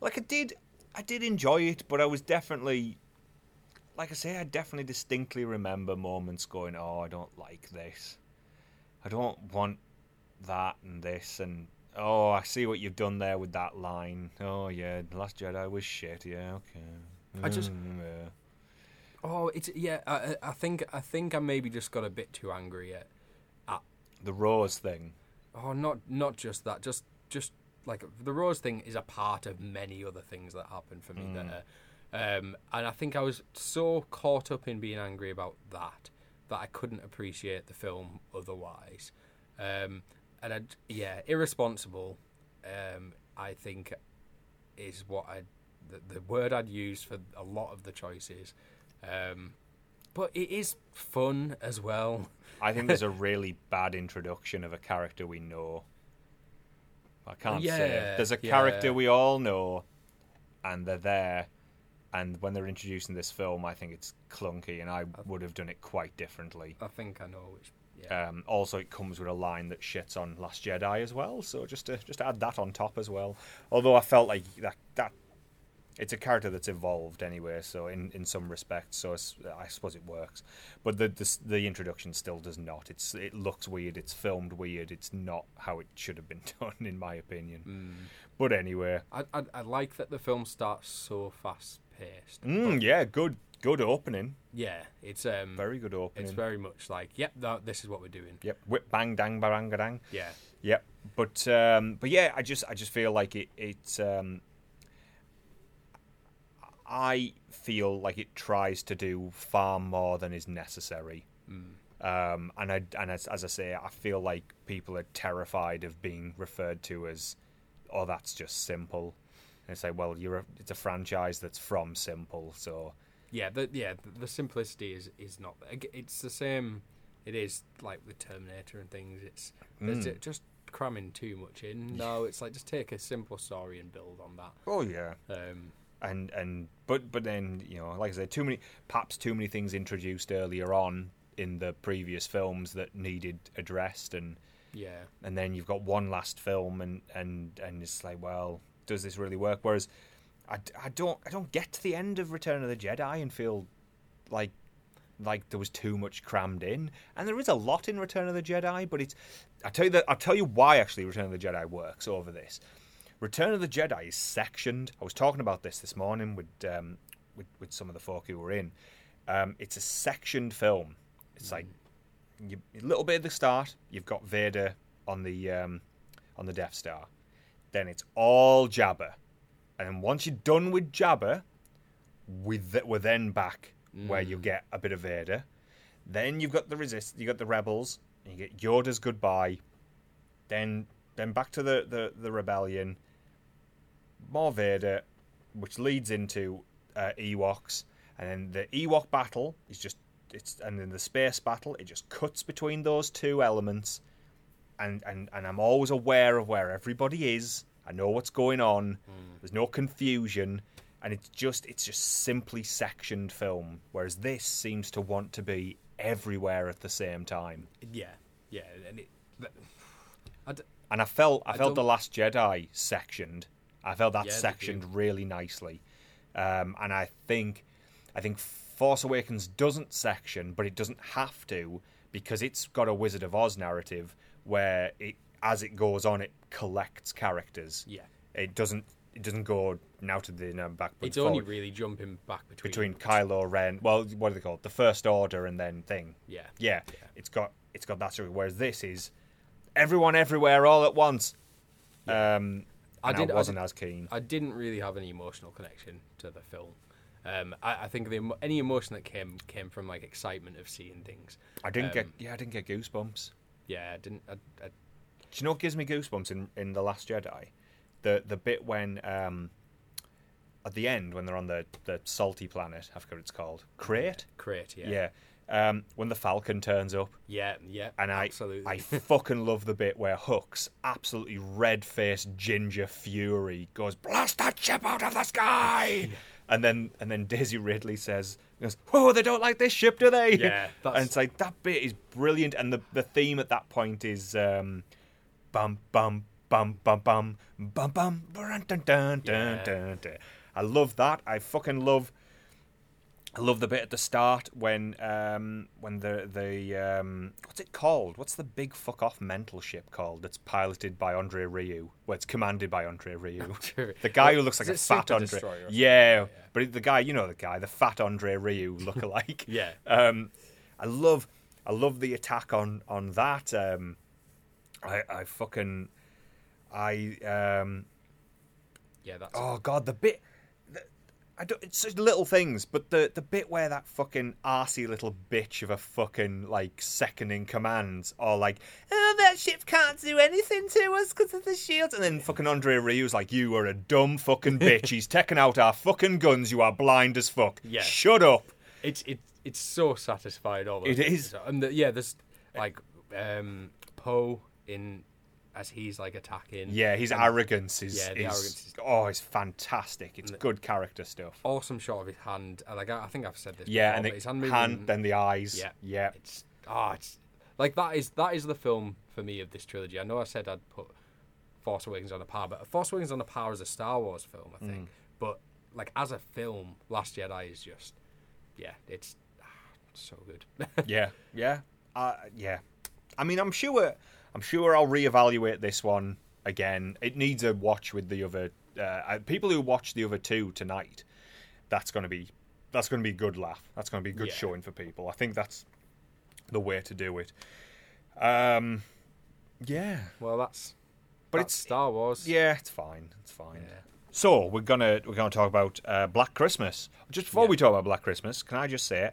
like I did I did enjoy it, but I was definitely like I say, I definitely distinctly remember moments going, "Oh, I don't like this. I don't want that and this and." Oh, I see what you've done there with that line. Oh yeah, The Last Jedi was shit. Yeah, okay. I just- Mm, yeah. Oh, it's yeah. I, I- I think I think I maybe just got a bit too angry at. at the Rose thing. oh, not not just that. Just just like the rose thing is a part of many other things that happened for me that are. Um, and I think I was so caught up in being angry about that that I couldn't appreciate the film otherwise. Um, and I, yeah, irresponsible. Um, I think is what I the, the word I'd use for a lot of the choices. Um, but it is fun as well. I think there's a really bad introduction of a character we know. I can't say. There's a yeah. character we all know, and they're there. And when they're introducing this film, I think it's clunky, and I would have done it quite differently. I think I know which. Yeah. Um, also, it comes with a line that shits on Last Jedi as well, so just to just to add that on top as well. Although I felt like that that it's a character that's evolved anyway, so in, in some respects, so it's, I suppose it works. But the, the the introduction still does not. It's it looks weird. It's filmed weird. It's not how it should have been done, in my opinion. But anyway, I, I I like that the film starts so fast paced. mm, yeah, good good opening. Yeah, it's um Very good opening. It's very much like, yep, that, this is what we're doing. Yep, whip bang dang barangadang. Yeah, Yep, but um, but yeah, I just I just feel like it it um, I feel like it tries to do far more than is necessary. Um, and I and as, as I say, I feel like people are terrified of being referred to as, oh, that's just simple. And it's like, well, you're a, it's a franchise that's from simple, so yeah, the yeah the, the simplicity is is not. It's the same. It is like with Terminator and things. It's Mm. ju- just cramming too much in. No, it's like just take a simple story and build on that. oh yeah. Um, and and but but then you know like I said too many perhaps too many things introduced earlier on in the previous films that needed addressed and yeah, and then you've got one last film and and and it's like well does this really work? Whereas I, I don't I don't get to the end of Return of the Jedi and feel like like there was too much crammed in, and there is a lot in Return of the Jedi, but it's I tell you that I'll tell you why actually Return of the Jedi works over this. Return of the Jedi is sectioned. I was talking about this this morning with um, with, with some of the folk who were in. Um, it's a sectioned film. It's like you, a little bit at the start. You've got Vader on the um, on the Death Star. Then it's all Jabba, and then once you're done with Jabba, we th- we're then back where you get a bit of Vader. Then you've got the resist. You got the rebels. And you get Yoda's goodbye. Then then back to the, the, the rebellion. More Vader, which leads into uh, Ewoks, and then the Ewok battle is just it's and then the space battle it just cuts between those two elements, and and and I'm always aware of where everybody is. I know what's going on. There's no confusion, and it's just it's just simply sectioned film. Whereas this seems to want to be everywhere at the same time. Yeah, yeah, and it. But, I d- And I felt I, I felt the Last Jedi sectioned. I felt that Yeah, sectioned really nicely, um, and I think I think Force Awakens doesn't section, but it doesn't have to because it's got a Wizard of Oz narrative where it as it goes on it collects characters. yeah, It doesn't it doesn't go now to the now back. but it's only really jumping back between between Kylo Ren. Well, what are they called? The First Order and then thing. Yeah, Yeah, it's got it's got that story. Whereas this is everyone everywhere all at once. Um, I did- I I wasn't did- as keen. I didn't really have any emotional connection to the film. Um, I, I think the any emotion that came came from like excitement of seeing things. I didn't get um, yeah, I didn't get goosebumps. Yeah, I didn't. I, I, Do you know what gives me goosebumps in, in the Last Jedi? The the bit when um, at the end when they're on the, the salty planet, I forget what it's called. Crait. Crait, yeah, Yeah. Um, when the Falcon turns up, yeah, yeah. and I absolutely. I fucking love the bit where Hux, absolutely red faced ginger fury, goes blast that ship out of the sky, and then and then Daisy Ridley says, goes, "Oh, they don't like this ship, do they?" Yeah, that's- and it's like that bit is brilliant, and the the theme at that point is um, bum bum bum bum bum bum bum dun dun dun dun. dun. I love that. I fucking love. I love the bit at the start when um, when the the um, what's it called? What's the big fuck off mental ship called that's piloted by Andre Ryu? Well, it's commanded by Andre Ryu. the guy who looks like Is a fat Super Andre. Destroyer or something? Yeah, Yeah. but the guy, you know the guy, the fat Andre Ryu lookalike. Yeah. Um, I love I love the attack on on that. Um, I I fucking I um yeah, that's Oh god, the bit. I don't. It's such little things, but the the bit where that fucking arsey little bitch of a fucking like second in command, or like, oh, that ship can't do anything to us because of the shields, and then fucking Andre Ryu's like, you are a dumb fucking bitch. He's taken out our fucking guns. You are blind as fuck. Yeah. Shut up. it's it, it's so satisfied. All It is. and the, yeah, there's like um, Poe in as he's like attacking. Yeah, his and arrogance is. Yeah, the is- arrogance is- Oh, it's fantastic. It's good character stuff. Awesome shot of his hand. Like I, I think I've said this. Yeah, before, and the his hand, hand, then the eyes. Yeah. yeah. It's ah, it's like that is that is the film for me of this trilogy. I know I said I'd put Force Awakens on a par, but Force Awakens on a par as a Star Wars film, I Mm. think. But like as a film, Last Jedi is just yeah, it's ah, so good. yeah, yeah, uh, yeah. I mean, I'm sure, I'm sure I'll reevaluate this one again. It needs a watch with the other uh, uh, people who watch the other two tonight. That's going to be, that's going to be a good laugh. That's going to be good Yeah. showing for people. I think that's the way to do it. Um, yeah, well, that's but that's it's Star Wars. yeah, it's fine. It's fine. Yeah. So we're gonna we're gonna talk about uh, Black Christmas. Just before Yeah. we talk about Black Christmas, can I just say,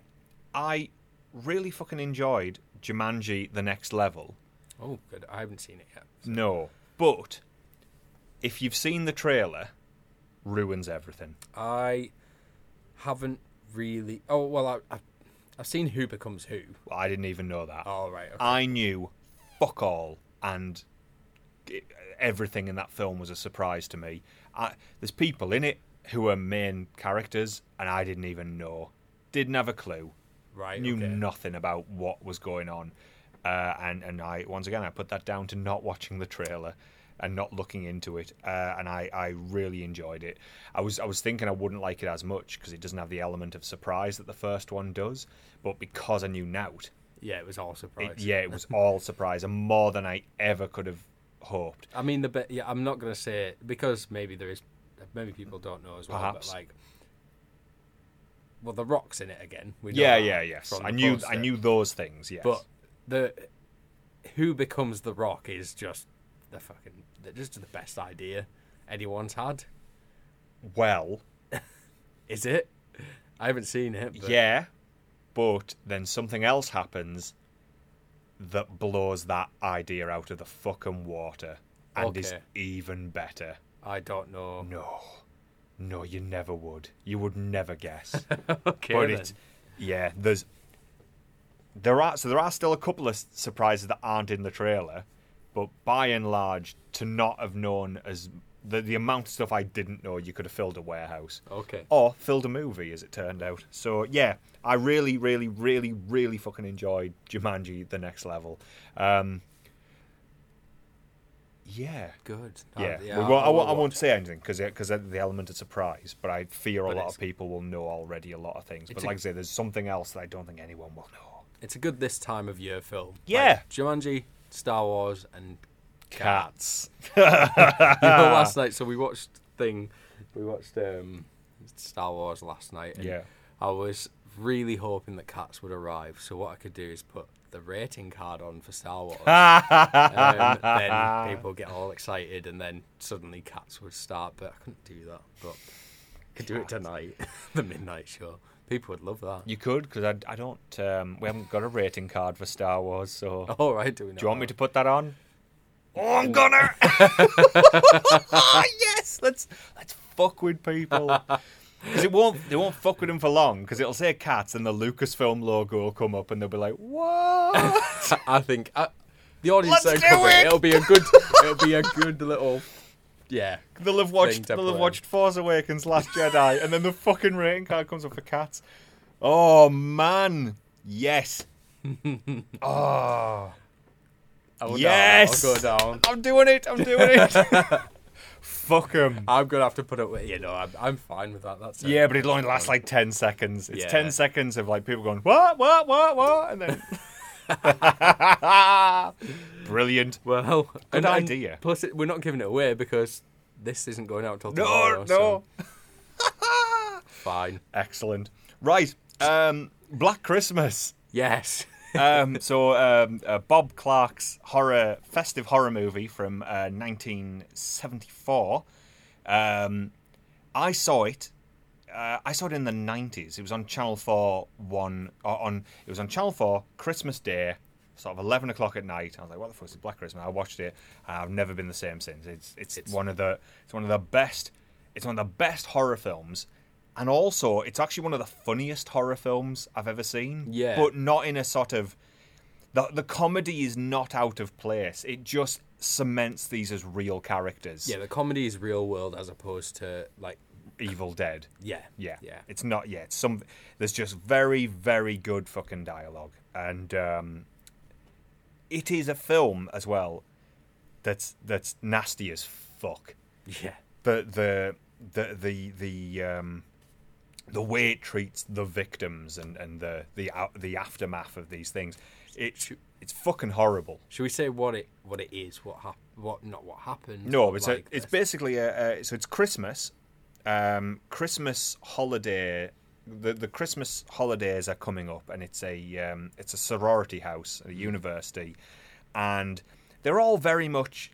I really fucking enjoyed Jumanji: The Next Level. Oh, good. I haven't seen it yet. No, but if you've seen the trailer, ruins everything. I haven't really. Oh well, I, I've, I've seen Who Becomes Who. I didn't even know that. Oh right. Okay. I knew fuck all, and it, everything in that film was a surprise to me. I, there's people in it who are main characters, and I didn't even know. Didn't have a clue. right. knew okay. nothing about what was going on. Uh, and and I once again I put that down to not watching the trailer. and not looking into it, uh, and I, I really enjoyed it. I was I was thinking I wouldn't like it as much because it doesn't have the element of surprise that the first one does, but because I knew Nout, Yeah, it was all surprise. it, yeah, it was all surprise and more than I ever could have hoped. I mean, the bit. Yeah, I'm not gonna say it because maybe there is. Maybe people don't know as well. Perhaps. But like, well, the rocks in it again. We know Yeah, yeah, yes. I knew I knew those things. Yes, But the who becomes the rock is just the fucking just the best idea anyone's had. well, Is it? I haven't seen it. But yeah, but then something else happens that blows that idea out of the fucking water and is even better. I don't know. No, no, you never would. You would never guess. okay, but then. it's yeah. There's there are so there are still a couple of surprises that aren't in the trailer, but by and large, to not have known as the the amount of stuff I didn't know, you could have filled a warehouse okay. or filled a movie, as it turned out. So yeah, I really, really, really, really fucking enjoyed Jumanji: The Next Level. Um, yeah. Good. Yeah, Uh, we won't, I, I won't say anything because because the element of surprise. But I fear a But lot of people will know already a lot of things. But like I say, there's something else that I don't think anyone will know. It's a good this time of year film. Yeah. Like Jumanji, Star Wars, and Cats. you know, last night. So we watched thing. We watched um, Star Wars last night. And Yeah. I was really hoping that Cats would arrive. So what I could do is put the rating card on for Star Wars. um, then people get all excited, and then suddenly Cats would start. But I couldn't do that. But I could do it tonight, the midnight show. People would love that. You could because I, I don't. Um, we haven't got a rating card for Star Wars. So Oh, All right, do we? do you want me to put that on? Oh, I'm gonna. yes, let's let's fuck with people. Because it won't, they won't fuck with them for long. Because it'll say cats, and the Lucasfilm logo will come up, and they'll be like, "What?" I think uh, the audience Let's do it! it. It'll be a good. It'll be a good little. Yeah. they'll have watched, they'll have watched Force Awakens, Last Jedi, and then the fucking rating card comes up for cats. Oh man, yes. oh, Yes! Down. I'll go down. I'm doing it. I'm doing it. Fuck them. I'm gonna have to put up with. You know, I'm, I'm fine with that. That's it. Yeah, but it'll only last like ten seconds. It's Yeah. ten seconds of like people going what, what, what, what, and then brilliant. Well, Good and, and idea. Plus, it, we're not giving it away because this isn't going out till No, tomorrow. no. so fine. Excellent. Right. Um, Black Christmas. Yes. um, so um, uh, Bob Clark's horror festive horror movie from uh, 1974. Um, I saw it. Uh, I saw it in the 90s. It was on Channel 4 one on. It was on Channel 4 Christmas Day, sort of 11 o'clock at night. I was like, "What the fuck is Black Christmas?" I watched it. I've never been the same since. It's it's, It's- one of the it's one of the best. It's one of the best horror films. And also, it's actually one of the funniest horror films I've ever seen. Yeah. But not in a sort of the the comedy is not out of place. It just cements these as real characters. Yeah, the comedy is real world as opposed to like. Evil Dead. Yeah. Yeah. Yeah. It's not yet. Some there's just very very good fucking dialogue and um it is a film as well that's that's nasty as fuck. Yeah. The the the the the um the way it treats the victims and and the the a- the aftermath of these things. It it's fucking horrible. Should we say what it what it is? What hap- What not what happened? No, it's like a, it's basically a, a so it's Christmas, um, Christmas holiday. The the Christmas holidays are coming up, and it's a um, it's a sorority house, a university, and they're all very much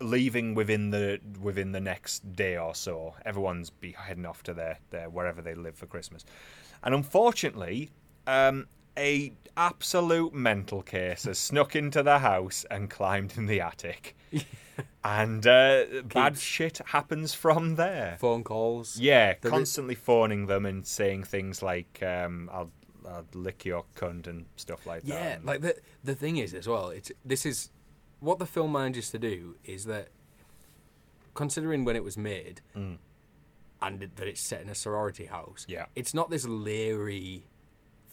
leaving within the within the next day or so. Everyone's be heading off to their, their wherever they live for Christmas, and unfortunately, um, a absolute mental case has snuck into the house and climbed in the attic, and uh, bad shit happens from there. phone calls. Yeah, constantly phoning them and saying things like um, "I'll." I'll lick your cunt and stuff like that. Yeah, like the the thing is as well. It's this is what the film manages to do is that considering when it was made and that it's set in a sorority house. Mm. Yeah. it's not this leery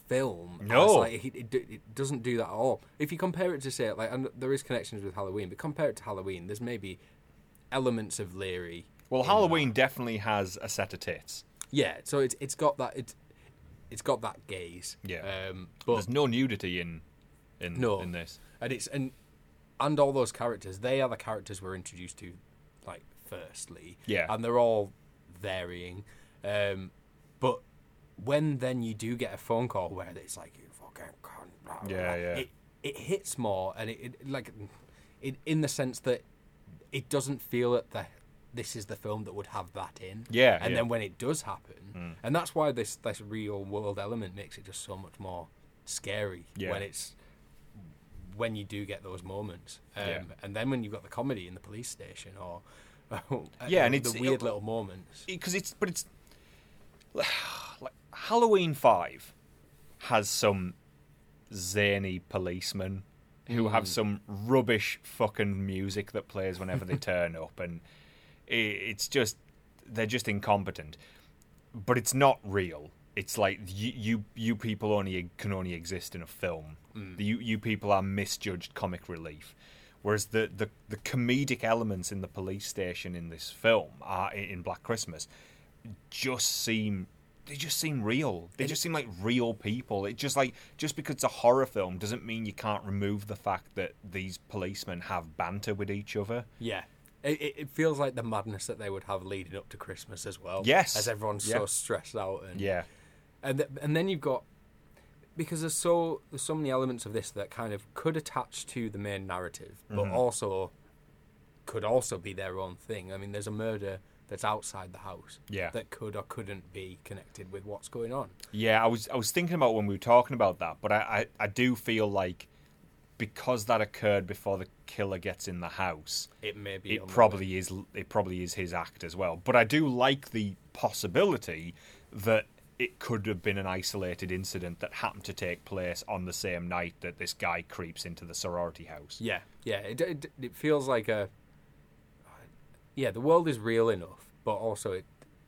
film. No. like, it, it, it doesn't do that at all. If you compare it to say like, and there is connections with Halloween, but compare it to Halloween, there's maybe elements of Leary. Well, Halloween definitely has a set of tits. Yeah, so it's it's got that it's it's got that gaze. Yeah. Um, but There's no nudity in in No. in this. and it's and and all those characters, they are the characters we're introduced to, like firstly. Yeah. And they're all varying, um, but when then you do get a phone call where it's like you fucking cunt, blah, blah, Yeah, yeah. It it hits more, and it, it like it in the sense that it doesn't feel that the this is the film that would have that in. Yeah, And yeah. then when it does happen, hmm. and that's why this this real world element makes it just so much more scary Yeah. when it's when you do get those moments. Um, Yeah. And then when you've got the comedy in the police station or uh, Yeah, and the it's- weird uh, little moments. because it's but it's like Halloween Five has some zany policemen who have hmm. some rubbish fucking music that plays whenever they turn up, and it's just they're just incompetent. But it's not real. It's like you you, you people only can only exist in a film. Hmm. You you people are misjudged comic relief. Whereas the, the, the comedic elements in the police station in this film uh, are in Black Christmas just seem they just seem real. They just seem like real people. It just like just because it's a horror film doesn't mean you can't remove the fact that these policemen have banter with each other. Yeah. It, it feels like the madness that they would have leading up to Christmas as well. Yes. As everyone's Yeah. so stressed out. And, Yeah. and th- and then you've got because there's so there's so many elements of this that kind of could attach to the main narrative, but Mm-hmm. also could also be their own thing. I mean, there's a murder that's outside the house Yeah. that could or couldn't be connected with what's going on. Yeah, I was I was thinking about when we were talking about that, but I, I, I do feel like because that occurred before the killer gets in the house, It may be it way. probably is it probably is his act as well. But I do like the possibility that it could have been an isolated incident that happened to take place on the same night that this guy creeps into the sorority house. Yeah, yeah. It, it it feels like a yeah. The world is real enough, but also it,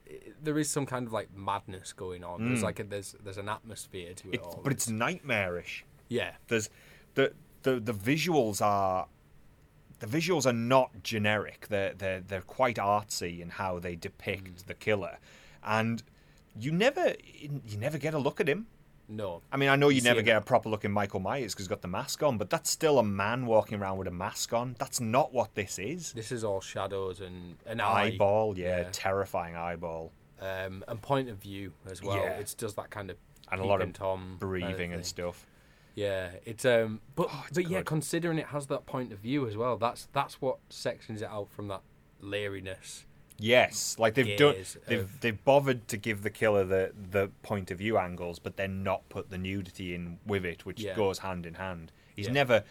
it there is some kind of like madness going on. There's like a, there's there's an atmosphere to it, Mm. All. but it's nightmarish. yeah, There's the the the visuals are the visuals are not generic. They're they're they're quite artsy in how they depict the killer, and you never you never get a look at him. No. I mean, I know you, You never get a proper look at Michael Myers because he's got the mask on, but that's still a man walking around with a mask on. That's not what this is. This is all shadows and an eye, eyeball, yeah, yeah. terrifying eyeball, um, and point of view as well. Yeah. It's just that kind of and a lot of tom kind of breathing and stuff. Yeah, it's um, but Oh, it's but yeah, considering it has that point of view as well, that's that's what sections it out from that leeriness. Yes, like they've done. They've of- they've bothered to give the killer the the point of view angles, but then not put the nudity in with it, which Yeah. goes hand in hand. He's Yeah. never.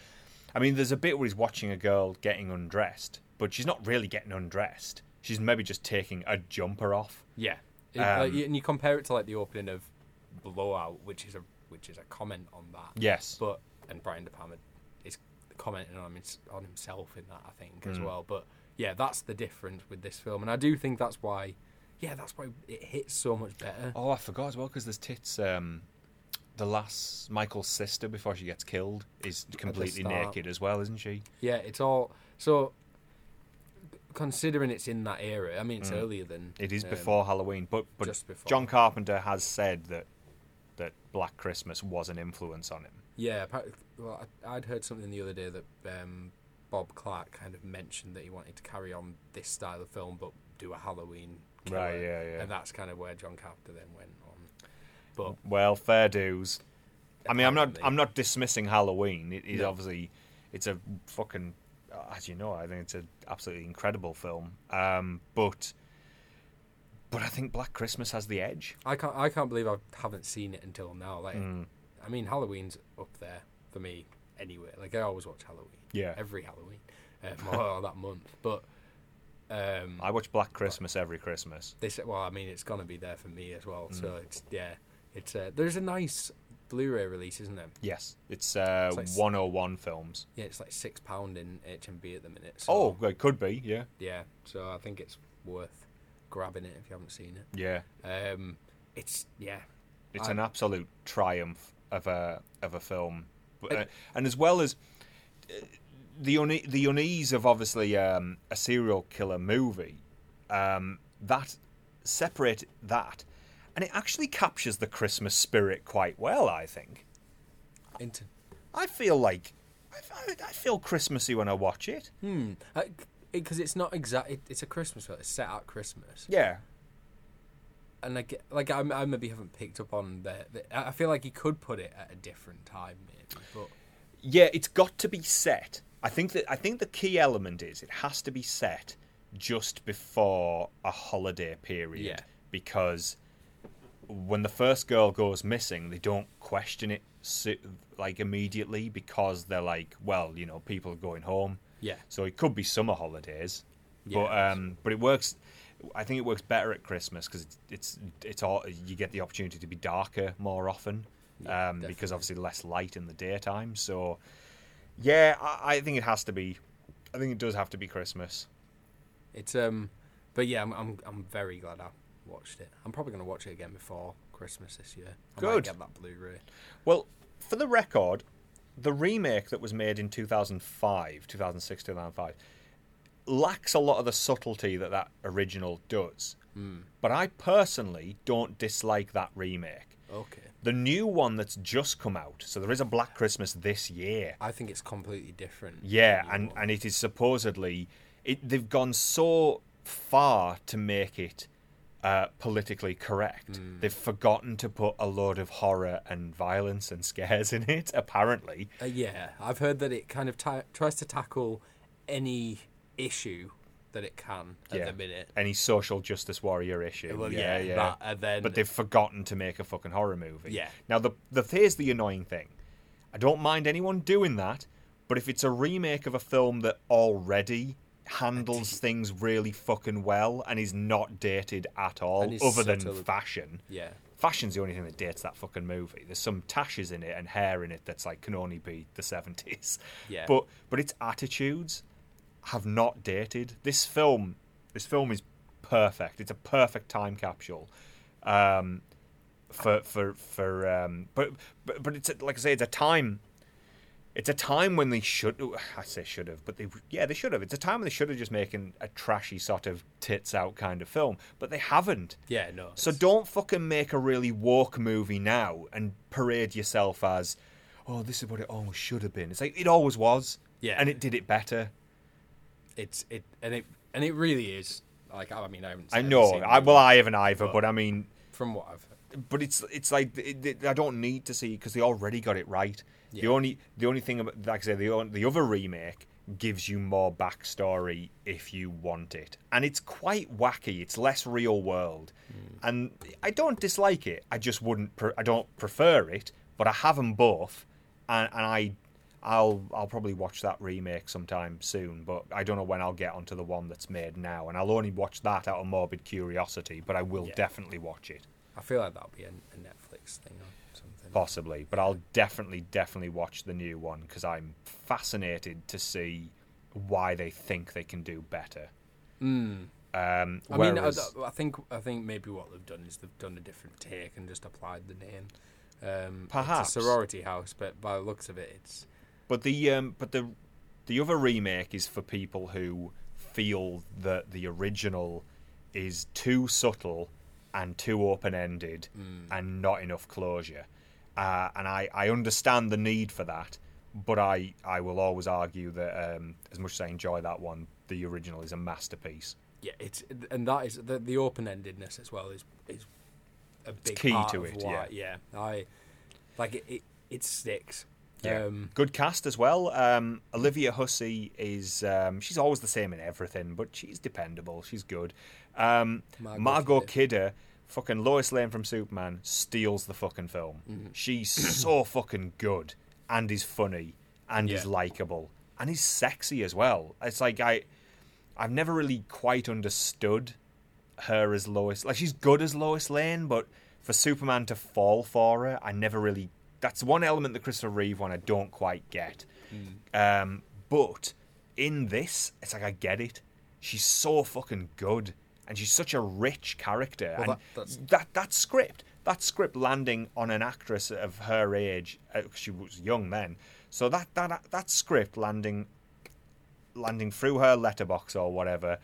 I mean, there's a bit where he's watching a girl getting undressed, but she's not really getting undressed. She's maybe just taking a jumper off. Yeah, Um, like, and you compare it to like the opening of Blowout, which is a which is a comment on that. Yes. but and Brian De Palma is commenting on his, on himself in that I think Mm. as well. But yeah, that's the difference with this film, and I do think that's why. Yeah, that's why it hits so much better. Oh, I forgot as well because there's tits. Um, the last Michael's sister before she gets killed is completely naked as well, isn't she? Yeah, it's all so. Considering it's in that era, I mean, it's Mm. earlier than It is um, before Halloween, but but. John Carpenter has said that that Black Christmas was an influence on him. Yeah, well, I'd heard something the other day that um, Bob Clark kind of mentioned that he wanted to carry on this style of film, but do a Halloween. Killer, Right, yeah, yeah. And that's kind of where John Carpenter then went on. But Well, fair dues. I mean, I'm not I'm not dismissing Halloween. It is No. obviously it's a fucking as you know, I think it's an absolutely incredible film. Um, but but I think Black Christmas has the edge. I can't, I can't believe I haven't seen it until now. Like, Mm. I mean, Halloween's up there for me anyway. Like, I always watch Halloween. Yeah. Every Halloween, um, or that month. But um, I watch Black Christmas every Christmas. this well i mean it's gonna be there for me as well so Mm. it's yeah it's uh, there's a nice blu-ray release isn't there Yes, it's uh, It's like 101 films. yeah it's like six pound in HMV at the minute so Oh, it could be. Yeah, yeah so i think it's worth grabbing it if you haven't seen it yeah. um it's yeah It's I- an absolute triumph of a of a film, But, And- uh, and as well as uh, the une- the unease of obviously um, a serial killer movie um, that separate that, and it actually captures the Christmas spirit quite well. I think. Into I feel like I, I- I feel Christmassy when I watch it. hmm, because it's not exact. It, it's a Christmas film. It's set at Christmas, Yeah, and I get, like I, I maybe haven't picked up on the, the. I I feel like he could put it at a different time, maybe, but yeah, it's got to be set. I think that I think the key element is it has to be set just before a holiday period Yeah. because when the first girl goes missing, they don't question it like immediately because they're like, well, you know, people are going home. Yeah. So it could be summer holidays, Yeah, but um, but it works. I think it works better at Christmas because it's, it's it's all you get the opportunity to be darker more often, Yeah, um, because obviously less light in the daytime. So yeah, I, I think it has to be. I think it does have to be Christmas. it's um, but yeah, I'm I'm, I'm very glad I watched it. I'm probably gonna watch it again before Christmas this year. I Good. get that Blu-ray. Well, for the record, the remake that was made in 2005, 2006, 2005, lacks a lot of the subtlety that that original does. But I personally don't dislike that remake. Okay. The new one that's just come out, so there is a Black Christmas this year. I think it's completely different. Yeah, and, one. and it is supposedly it, they've gone so far to make it uh, politically correct. They've forgotten to put a load of horror and violence and scares in it. Apparently, Uh, yeah, I've heard that it kind of ta- tries to tackle any issue that it can at yeah, the minute. any social justice warrior issue. Well, yeah, yeah, that, and then but they've forgotten to make a fucking horror movie. Yeah. Now the the here's the annoying thing. I don't mind anyone doing that, but if it's a remake of a film that already handles things really fucking well and is not dated at all, other than fashion. yeah, Fashion's the only thing that dates that fucking movie. There's some tashes in it and hair in it that's like can only be the seventies. Yeah. But but its attitudes have not dated. This film this film is perfect. It's a perfect time capsule. Um for for for um but but, but it's a, like I say it's a time it's a time when they should I say should have but they yeah they should have it's a time when they should have just making a trashy sort of tits out kind of film but they haven't yeah, no. so it's- don't fucking make a really woke movie now and parade yourself as, oh, this is what it always should have been. It's like it always was. Yeah. And it did it better. It's it and it and it really is like I mean I haven't. I know. I, well, I haven't either, But- but I mean, from what I've heard. but it's it's like it, it- I don't need to see because they already got it right. The only the only thing about like I say the the other remake gives you more backstory if you want it, and it's quite wacky. It's less real world, Hmm. and I don't dislike it. I just wouldn't. Pre- I don't prefer it, but I have them both, and and I. I'll I'll probably watch that remake sometime soon, but I don't know when I'll get onto the one that's made now, and I'll only watch that out of morbid curiosity. But I will Yeah. definitely watch it. I feel like that'll be a, a Netflix thing or something. Possibly, but I'll definitely, definitely watch the new one because I'm fascinated to see why they think they can do better. Um, I mean, I, I think I think maybe what they've done is they've done a different take and just applied the name. Um, Perhaps. sorority house, but by the looks of it, it's but the um, but the the other remake is for people who feel that the original is too subtle and too open ended and not enough closure. Uh, and I, I understand the need for that, but I, I will always argue that um, as much as I enjoy that one, the original is a masterpiece. yeah, it's and that is the, the open endedness as well is is a big key part to of it, Why, yeah, I like it. It, it sticks. Yeah. Um, Good cast as well. Um, Olivia Hussey is um, she's always the same in everything, but she's dependable. She's good. Um, Margot Margot, Kidder. Kidder, fucking Lois Lane from Superman, steals the fucking film. Mm-hmm. She's so fucking good and is funny and is likable and is sexy as well. It's like I, I've never really quite understood her as Lois. Like she's good as Lois Lane, but for Superman to fall for her, I never really. That's one element the Christopher Reeve one I don't quite get. Um, but in this, it's like I get it. She's so fucking good, and she's such a rich character. Well, and that- that script, that script landing on an actress of her age, uh, she was young then. So that that that script landing landing through her letterbox or whatever.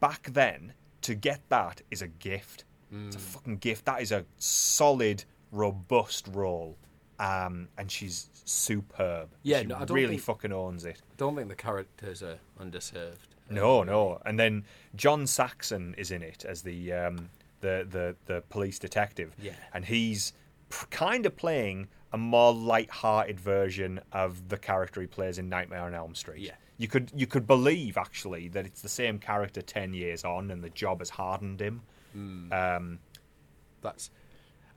Back then, to get that is a gift. It's a Mm. fucking gift. That is a solid, robust role. Um, and she's superb. Yeah, she no, I don't really think- fucking owns it. don't think the characters are underserved. No, no. And then John Saxon is in it as the um, the, the the police detective. Yeah. And he's pr- kind of playing a more light-hearted version of the character he plays in Nightmare on Elm Street. Yeah. You could you could believe actually that it's the same character ten years on, and the job has hardened him. Hmm. Um, That's.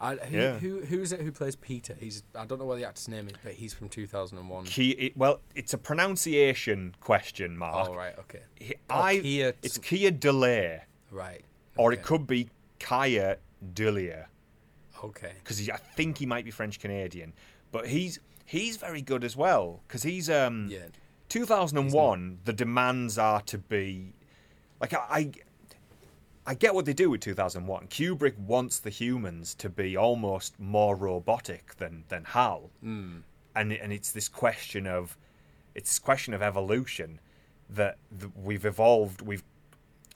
I, who, Yeah. who who's it who plays Peter? He's I don't know what the actor's name is, but he's from 2001. he, it, well, it's a pronunciation question mark. oh right, okay, He- Oh, I, Kia- it's Kia Delay, right. or it could be Kaya Delia. Okay. because I think he might be French Canadian, but he's he's very good as well because he's um Yeah. 2001. The demands are to be like I, I I get what they do with 2001. Kubrick wants the humans to be almost more robotic than than Hal, Mm. and and it's this question of it's this question of evolution that, we've evolved we've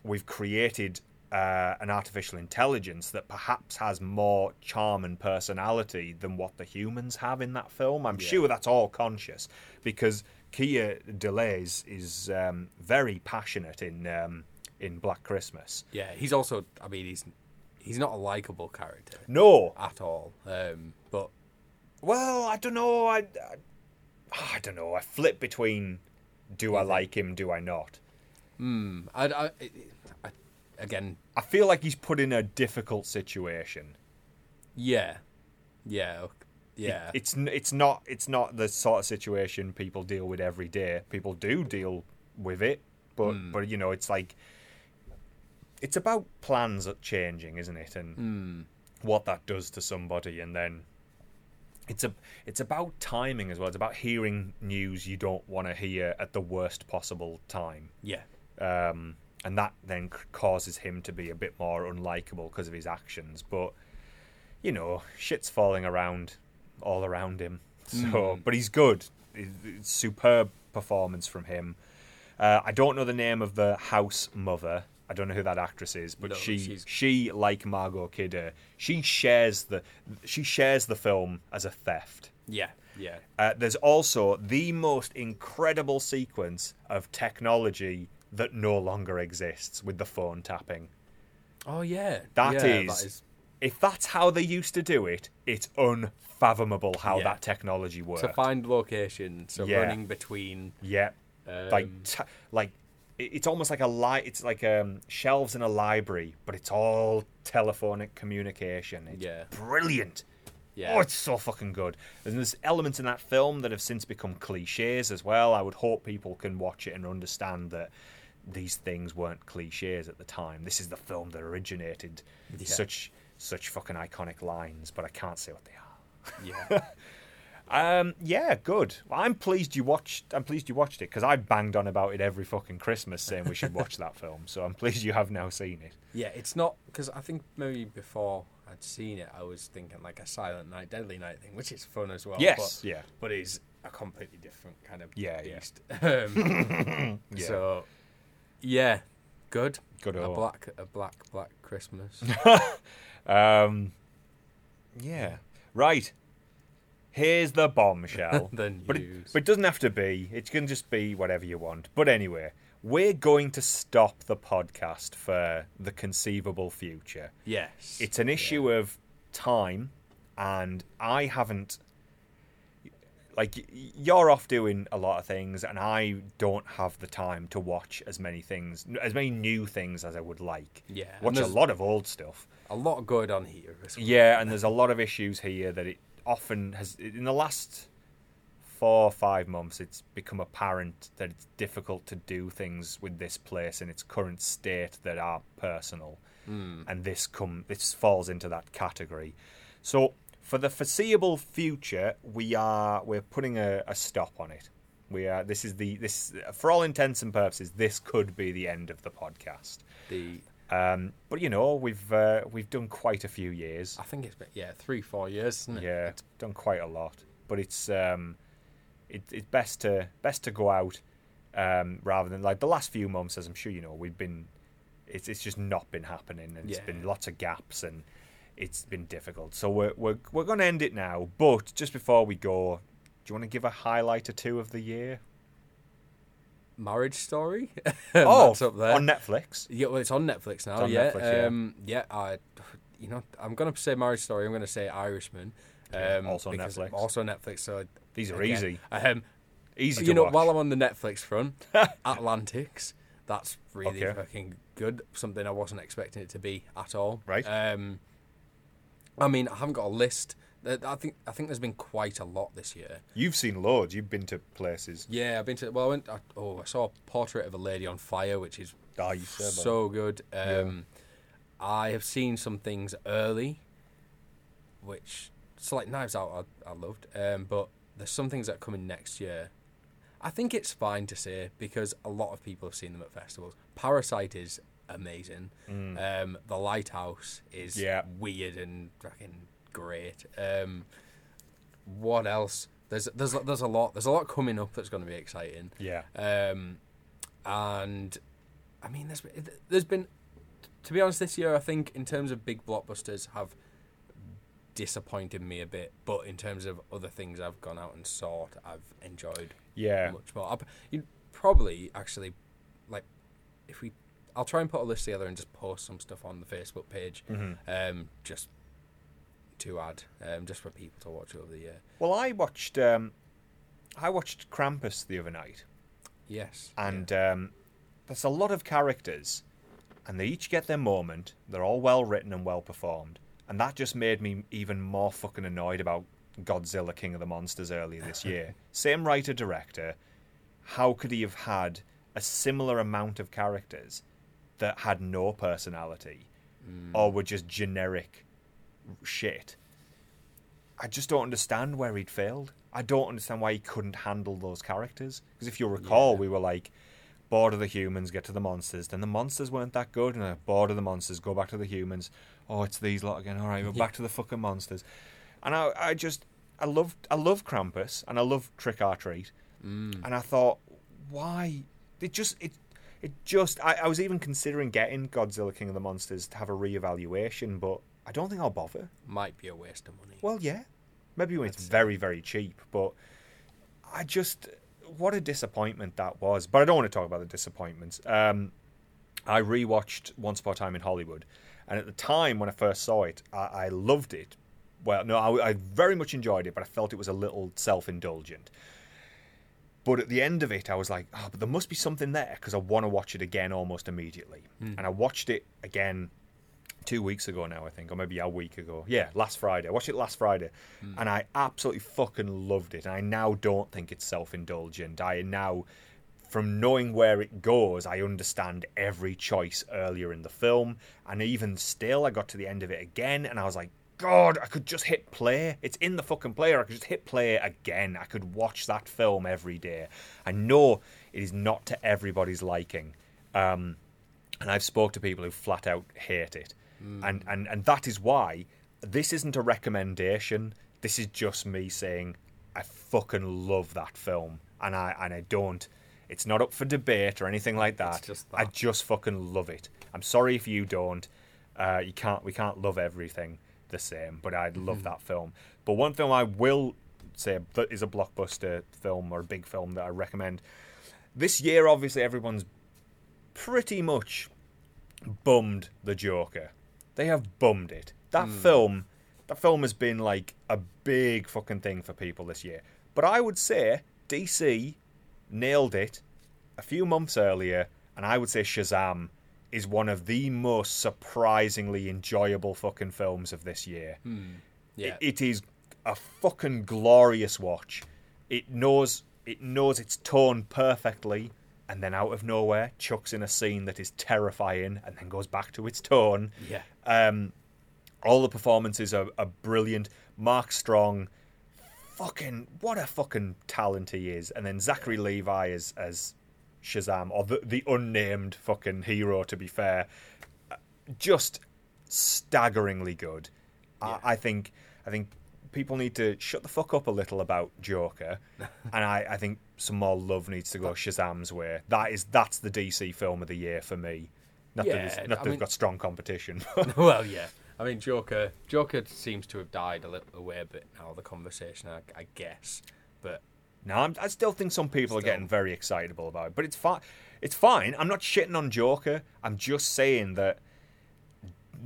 we've created uh, an artificial intelligence that perhaps has more charm and personality than what the humans have in that film. I'm Yeah. sure that's all conscious because Keir Dullea's is um, very passionate in um, in Black Christmas. Yeah, he's also. I mean, he's he's not a likable character No, at all. Um, but well, I don't know. I, I, I don't know. I flip between do I like him, do I not. mm, I, I, I, again, I feel like he's put in a difficult situation. yeah, yeah, ok- yeah. it's it's not it's not the sort of situation people deal with every day. People do deal with it, but Hmm. but you know it's like it's about plans changing, isn't it? And mm, what that does to somebody, and then it's a it's about timing as well. It's about hearing news you don't want to hear at the worst possible time. yeah, Um, and that then causes him to be a bit more unlikable because of his actions. But you know, shit's falling around all around him. So, Mm. but he's good. It's- superb performance from him. Uh, I don't know the name of the house mother. I don't know who that actress is, but No, she she's- she like Margot Kidder. She shares the she shares the film as a theft. yeah, yeah. Uh, there's also the most incredible sequence of technology that no longer exists with the phone tapping. Oh yeah, That yeah, is- that is If that's how they used to do it, it's unfathomable how Yeah. that technology works. to find locations. So Yeah. running between. yeah, like Um, t- like it's almost like a li- It's like um, shelves in a library, but it's all telephonic communication. It's Yeah. brilliant. Yeah. Oh, it's so fucking good. And there's elements in that film that have since become cliches as well. I would hope people can watch it and understand that these things weren't cliches at the time. This is the film that originated Yeah. such such fucking iconic lines, but I can't say what they are. yeah. Um, yeah, good. Well, I'm pleased you watched. I'm pleased you watched it because I banged on about it every fucking Christmas, saying we should watch that film. So I'm pleased you have now seen it. Yeah, it's not because I think maybe before I'd seen it, I was thinking like a Silent Night, Deadly Night thing, which is fun as well. Yes, but, yeah. but it's a completely different kind of Yeah, yeah. Um, Yeah. So, yeah, good. Good A old. black, a black, black Christmas. Um, yeah, right. Here's the bombshell. The but, it, but it doesn't have to be. It can just be whatever you want. But anyway, we're going to stop the podcast for the conceivable future. yes, It's an issue of time, and I haven't. Like you're off doing a lot of things, and I don't have the time to watch as many things, as many new things as I would like. Yeah, watch a lot of old stuff. a lot going on here. Well. Yeah, and there's a lot of issues here that it often has in the last four or five months it's become apparent that it's difficult to do things with this place in its current state that are personal. Hmm. And this come this falls into that category. So for the foreseeable future, we are we're putting a, a stop on it. We are this is the this for all intents and purposes, this could be the end of the podcast. The Um, but you know, we've uh, we've done quite a few years. I think it's been yeah three four years, isn't it? Yeah, done quite a lot. But it's um, it, it's best to best to go out um, rather than like the last few months, as I'm sure you know, we've been. It's it's just not been happening, and it's been lots of gaps, and it's been difficult. So we're we're we're going to end it now. But just before we go, do you want to give a highlight or two of the year? Marriage Story. oh, That's up there. on Netflix. Yeah, well, it's on Netflix now. On yeah, Netflix, yeah. um, yeah. I, you know, I'm gonna say Marriage Story. I'm gonna say Irishman. Yeah, Um, also because- Netflix. Also Netflix. So These are again, easy, Um, easy you know, watch. while I'm on the Netflix front, Atlantics. That's really Okay. fucking good. Something I wasn't expecting it to be at all. Right. Um, I mean, I haven't got a list. I think I think there's been quite a lot this year. You've seen loads. You've been to places. Yeah, I've been to. Well, I went. I, oh, I saw a portrait of a lady on fire, which is Oh, you said that. so good. Um, I have seen some things early, which so like Knives Out, I, I loved. Um, but there's some things that are coming next year. I think it's fine to say because a lot of people have seen them at festivals. Parasite is amazing. Um, the Lighthouse is Mm. Yeah. weird and fucking great. Um, what else? There's there's there's a lot. There's a lot coming up that's going to be exciting. Yeah. Um, and I mean, there's been, there's been, to be honest, this year I think in terms of big blockbusters have disappointed me a bit, but in terms of other things I've gone out and sought, I've enjoyed Yeah. much more. You probably actually like if we, I'll try and put a list together and just post some stuff on the Facebook page, Mm-hmm. um, just to add, um, just for people to watch over the year. Well, I watched um, I watched Krampus the other night, Yes, and um, there's a lot of characters, and they each get their moment. They're all well written and well performed, and that just made me even more fucking annoyed about Godzilla King of the Monsters earlier this year. Same writer director. How could he have had a similar amount of characters that had no personality or were just generic shit? I just don't understand where he'd failed. I don't understand why he couldn't handle those characters. Because if you'll recall, Yeah. we were like, bored of the humans, get to the monsters. Then the monsters weren't that good, and uh, bored of the monsters, go back to the humans. Oh, it's these lot again. All right, we're back to the fucking monsters. And I, I just, I love, I love Krampus, and I love Trick or Treat. Mm. And I thought, why? It just, it, it just. I, I was even considering getting Godzilla King of the Monsters to have a reevaluation, but I don't think I'll bother. might be a waste of money. Well, yeah, maybe when it's very, very cheap, but I just what a disappointment that was. But I don't want to talk about the disappointments. Um, I rewatched Once Upon a Time in Hollywood, and at the time when I first saw it, I, I loved it. Well, no, I, I very much enjoyed it, but I felt it was a little self-indulgent. But at the end of it, I was like, oh, but there must be something there because I want to watch it again almost immediately. And I watched it again two weeks ago now, I think, or maybe a week ago. Yeah, last Friday. I watched it last Friday, and I absolutely fucking loved it. And I now don't think it's self-indulgent. I now, from knowing where it goes, I understand every choice earlier in the film, and even still, I got to the end of it again, and I was like. God, I could just hit play. It's in the fucking player. I could just hit play again. I could watch that film every day. I know it is not to everybody's liking. Um, and I've spoke to people who flat out hate it, and and and that is why this isn't a recommendation. This is just me saying I fucking love that film, and I and I don't. It's not up for debate or anything like that. just I just fucking love it. I'm sorry if you don't. Uh, you can't. We can't love everything the same, but I love that film. But one film I will say that is a blockbuster film or a big film that I recommend. This year, obviously, everyone's pretty much bummed the Joker. They have bummed it. That hmm. film, that film has been like a big fucking thing for people this year. But I would say DC nailed it a few months earlier, and I would say Shazam is one of the most surprisingly enjoyable fucking films of this year. Hmm. Yeah. It, it is a fucking glorious watch. It knows it knows its tone perfectly, and then out of nowhere chucks in a scene that is terrifying, and then goes back to its tone. yeah. Um, all the performances are, are brilliant. Mark Strong, fucking what a fucking talent he is, and then Zachary Levi as as Shazam, or the the unnamed fucking hero. To be fair, just staggeringly good. I, I think I think people need to shut the fuck up a little about Joker, and I, I think some more love needs to go Shazam's way. That is that's the DC film of the year for me. Not that, Yeah, it's, not that they've got strong competition. well, yeah. I mean, Joker. Joker seems to have died a little away a bit now. The conversation, I, I guess, but no, I'm, I still think some people are getting very excitable about it, but it's fine. It's fine. I'm not shitting on Joker. I'm just saying that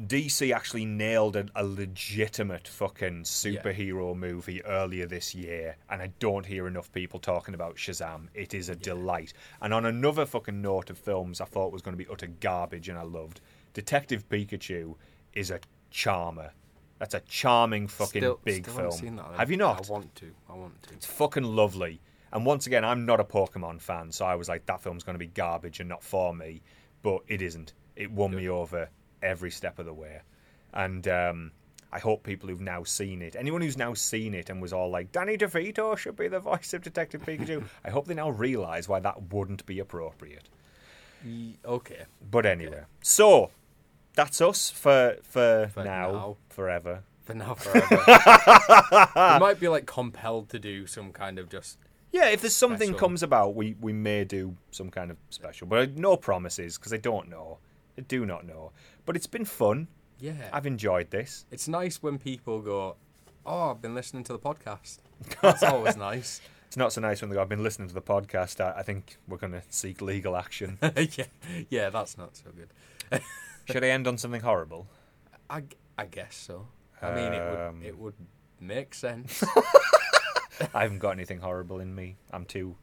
DC actually nailed a, a legitimate fucking superhero movie earlier this year, and I don't hear enough people talking about Shazam. It is a delight. And on another fucking note of films I thought was going to be utter garbage and I loved, Detective Pikachu is a charmer. That's a charming fucking still, big still film. that. Have you not? I want to. I want to. It's fucking lovely. And once again, I'm not a Pokemon fan, so I was like, that film's going to be garbage and not for me. But it isn't. It won me over every step of the way. And um, I hope people who've now seen it, anyone who's now seen it and was all like, Danny DeVito should be the voice of Detective Pikachu, I hope they now realise why that wouldn't be appropriate. Ye- Okay. But anyway, so that's us for, for, For now, now. forever. For now, forever. we might be like compelled to do some kind of just. Yeah, if there's something Special. comes about, we, we may do some kind of special, but no promises because I don't know. I do not know. But it's been fun. Yeah. I've enjoyed this. It's nice when people go, "Oh, I've been listening to the podcast." That's always nice. It's not so nice when they go, I've been listening to the podcast. I, I think we're going to seek legal action. yeah, yeah, that's not so good. Should I end on something horrible? I, I guess so. I mean, it Um, would it would make sense. I haven't got anything horrible in me. I'm too,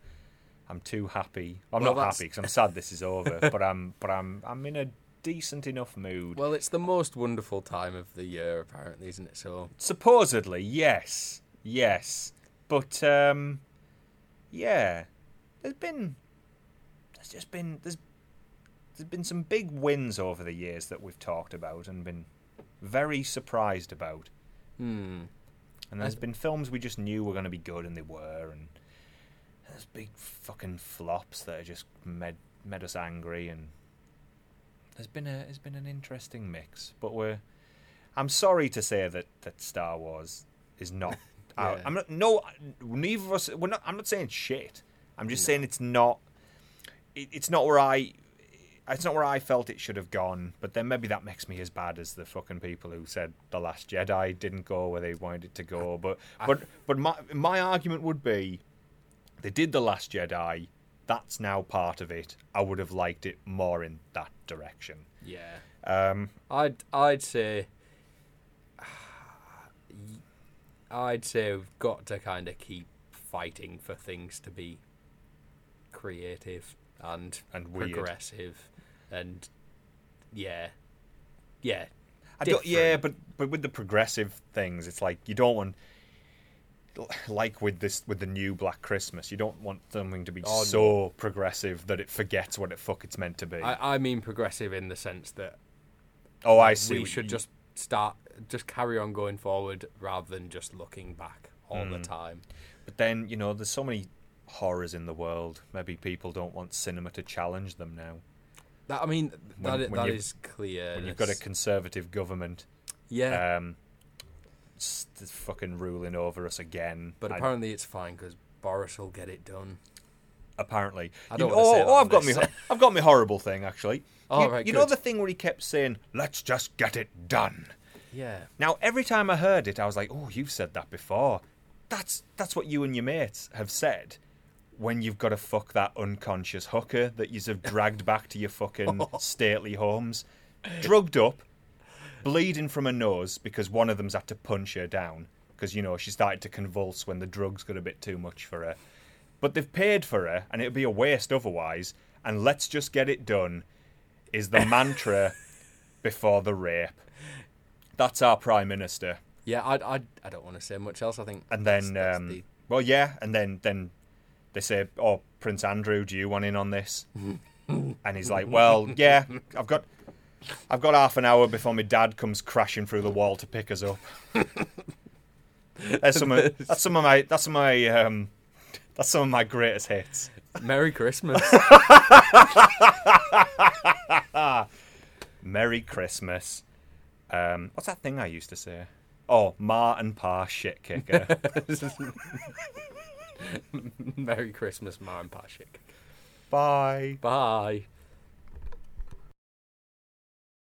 I'm too happy. I'm Well, not that's- happy because I'm sad this is over. but I'm, but I'm, I'm in a decent enough mood. well, it's the most wonderful time of the year, apparently, isn't it? So Supposedly, yes, yes, but um, yeah, there's been, there's just been there's there's been some big wins over the years that we've talked about and been very surprised about, hmm. and there's And- been films we just knew were going to be good and they were, and there's big fucking flops that are just made made us angry, and there's been a there's been an interesting mix, but we're. I'm sorry to say that, that Star Wars is not. out. Yeah. I'm not. No, neither of us. We're not. I'm not saying shit. I'm just saying it's not. It, it's not where I. It's not where I felt it should have gone. But then maybe that makes me as bad as the fucking people who said the Last Jedi didn't go where they wanted it to go. But but but my my argument would be, they did the Last Jedi. That's now part of it. I would have liked it more in that direction. Yeah, Um, I'd I'd say I'd say we've got to kind of keep fighting for things to be creative and And weird. progressive and yeah, yeah. I don't, yeah, but but with the progressive things, it's like you don't want, like with this with the new Black Christmas, you don't want something to be Oh, so progressive that it forgets what it fuck it's meant to be. I, I mean progressive in the sense that oh, I see. we should you- just start just carry on going forward rather than just looking back all Hmm. the time. But then you know, there's so many horrors in the world. Maybe people don't want cinema to challenge them now. That I mean that, when that you've- clear. When you've got a conservative government, yeah, um, fucking ruling over us again. but I- apparently it's fine because Boris will get it done. apparently. I don't. You, oh, oh I've got me. I've got me horrible thing actually. Oh, you, right, you know the thing where he kept saying, "Let's just get it done." Yeah, Now, every time I heard it, I was like, "Oh, you've said that before." That's that's what you and your mates have said when you've got to fuck that unconscious hooker that you have dragged back to your fucking stately homes, drugged up, bleeding from her nose because one of them's had to punch her down because you know she started to convulse when the drugs got a bit too much for her. But they've paid for her, and it'd be a waste otherwise. And let's just get it done is the mantra before the rape. That's our prime minister. yeah. I I I don't want to say much else. I think. And then, that's- that's um, the- well, yeah, and then then they say, "Oh, Prince Andrew, do you want in on this?" and he's like, "Well, yeah, I've got." I've got half an hour before my dad comes crashing through the wall to pick us up. that's some of, that's some of my that's some of my um, that's some of my greatest hits. Merry Christmas. Merry Christmas. Um, what's that thing I used to say? Oh, Ma and Pa shit kicker. Merry Christmas, Ma and Pashik. Bye. Bye.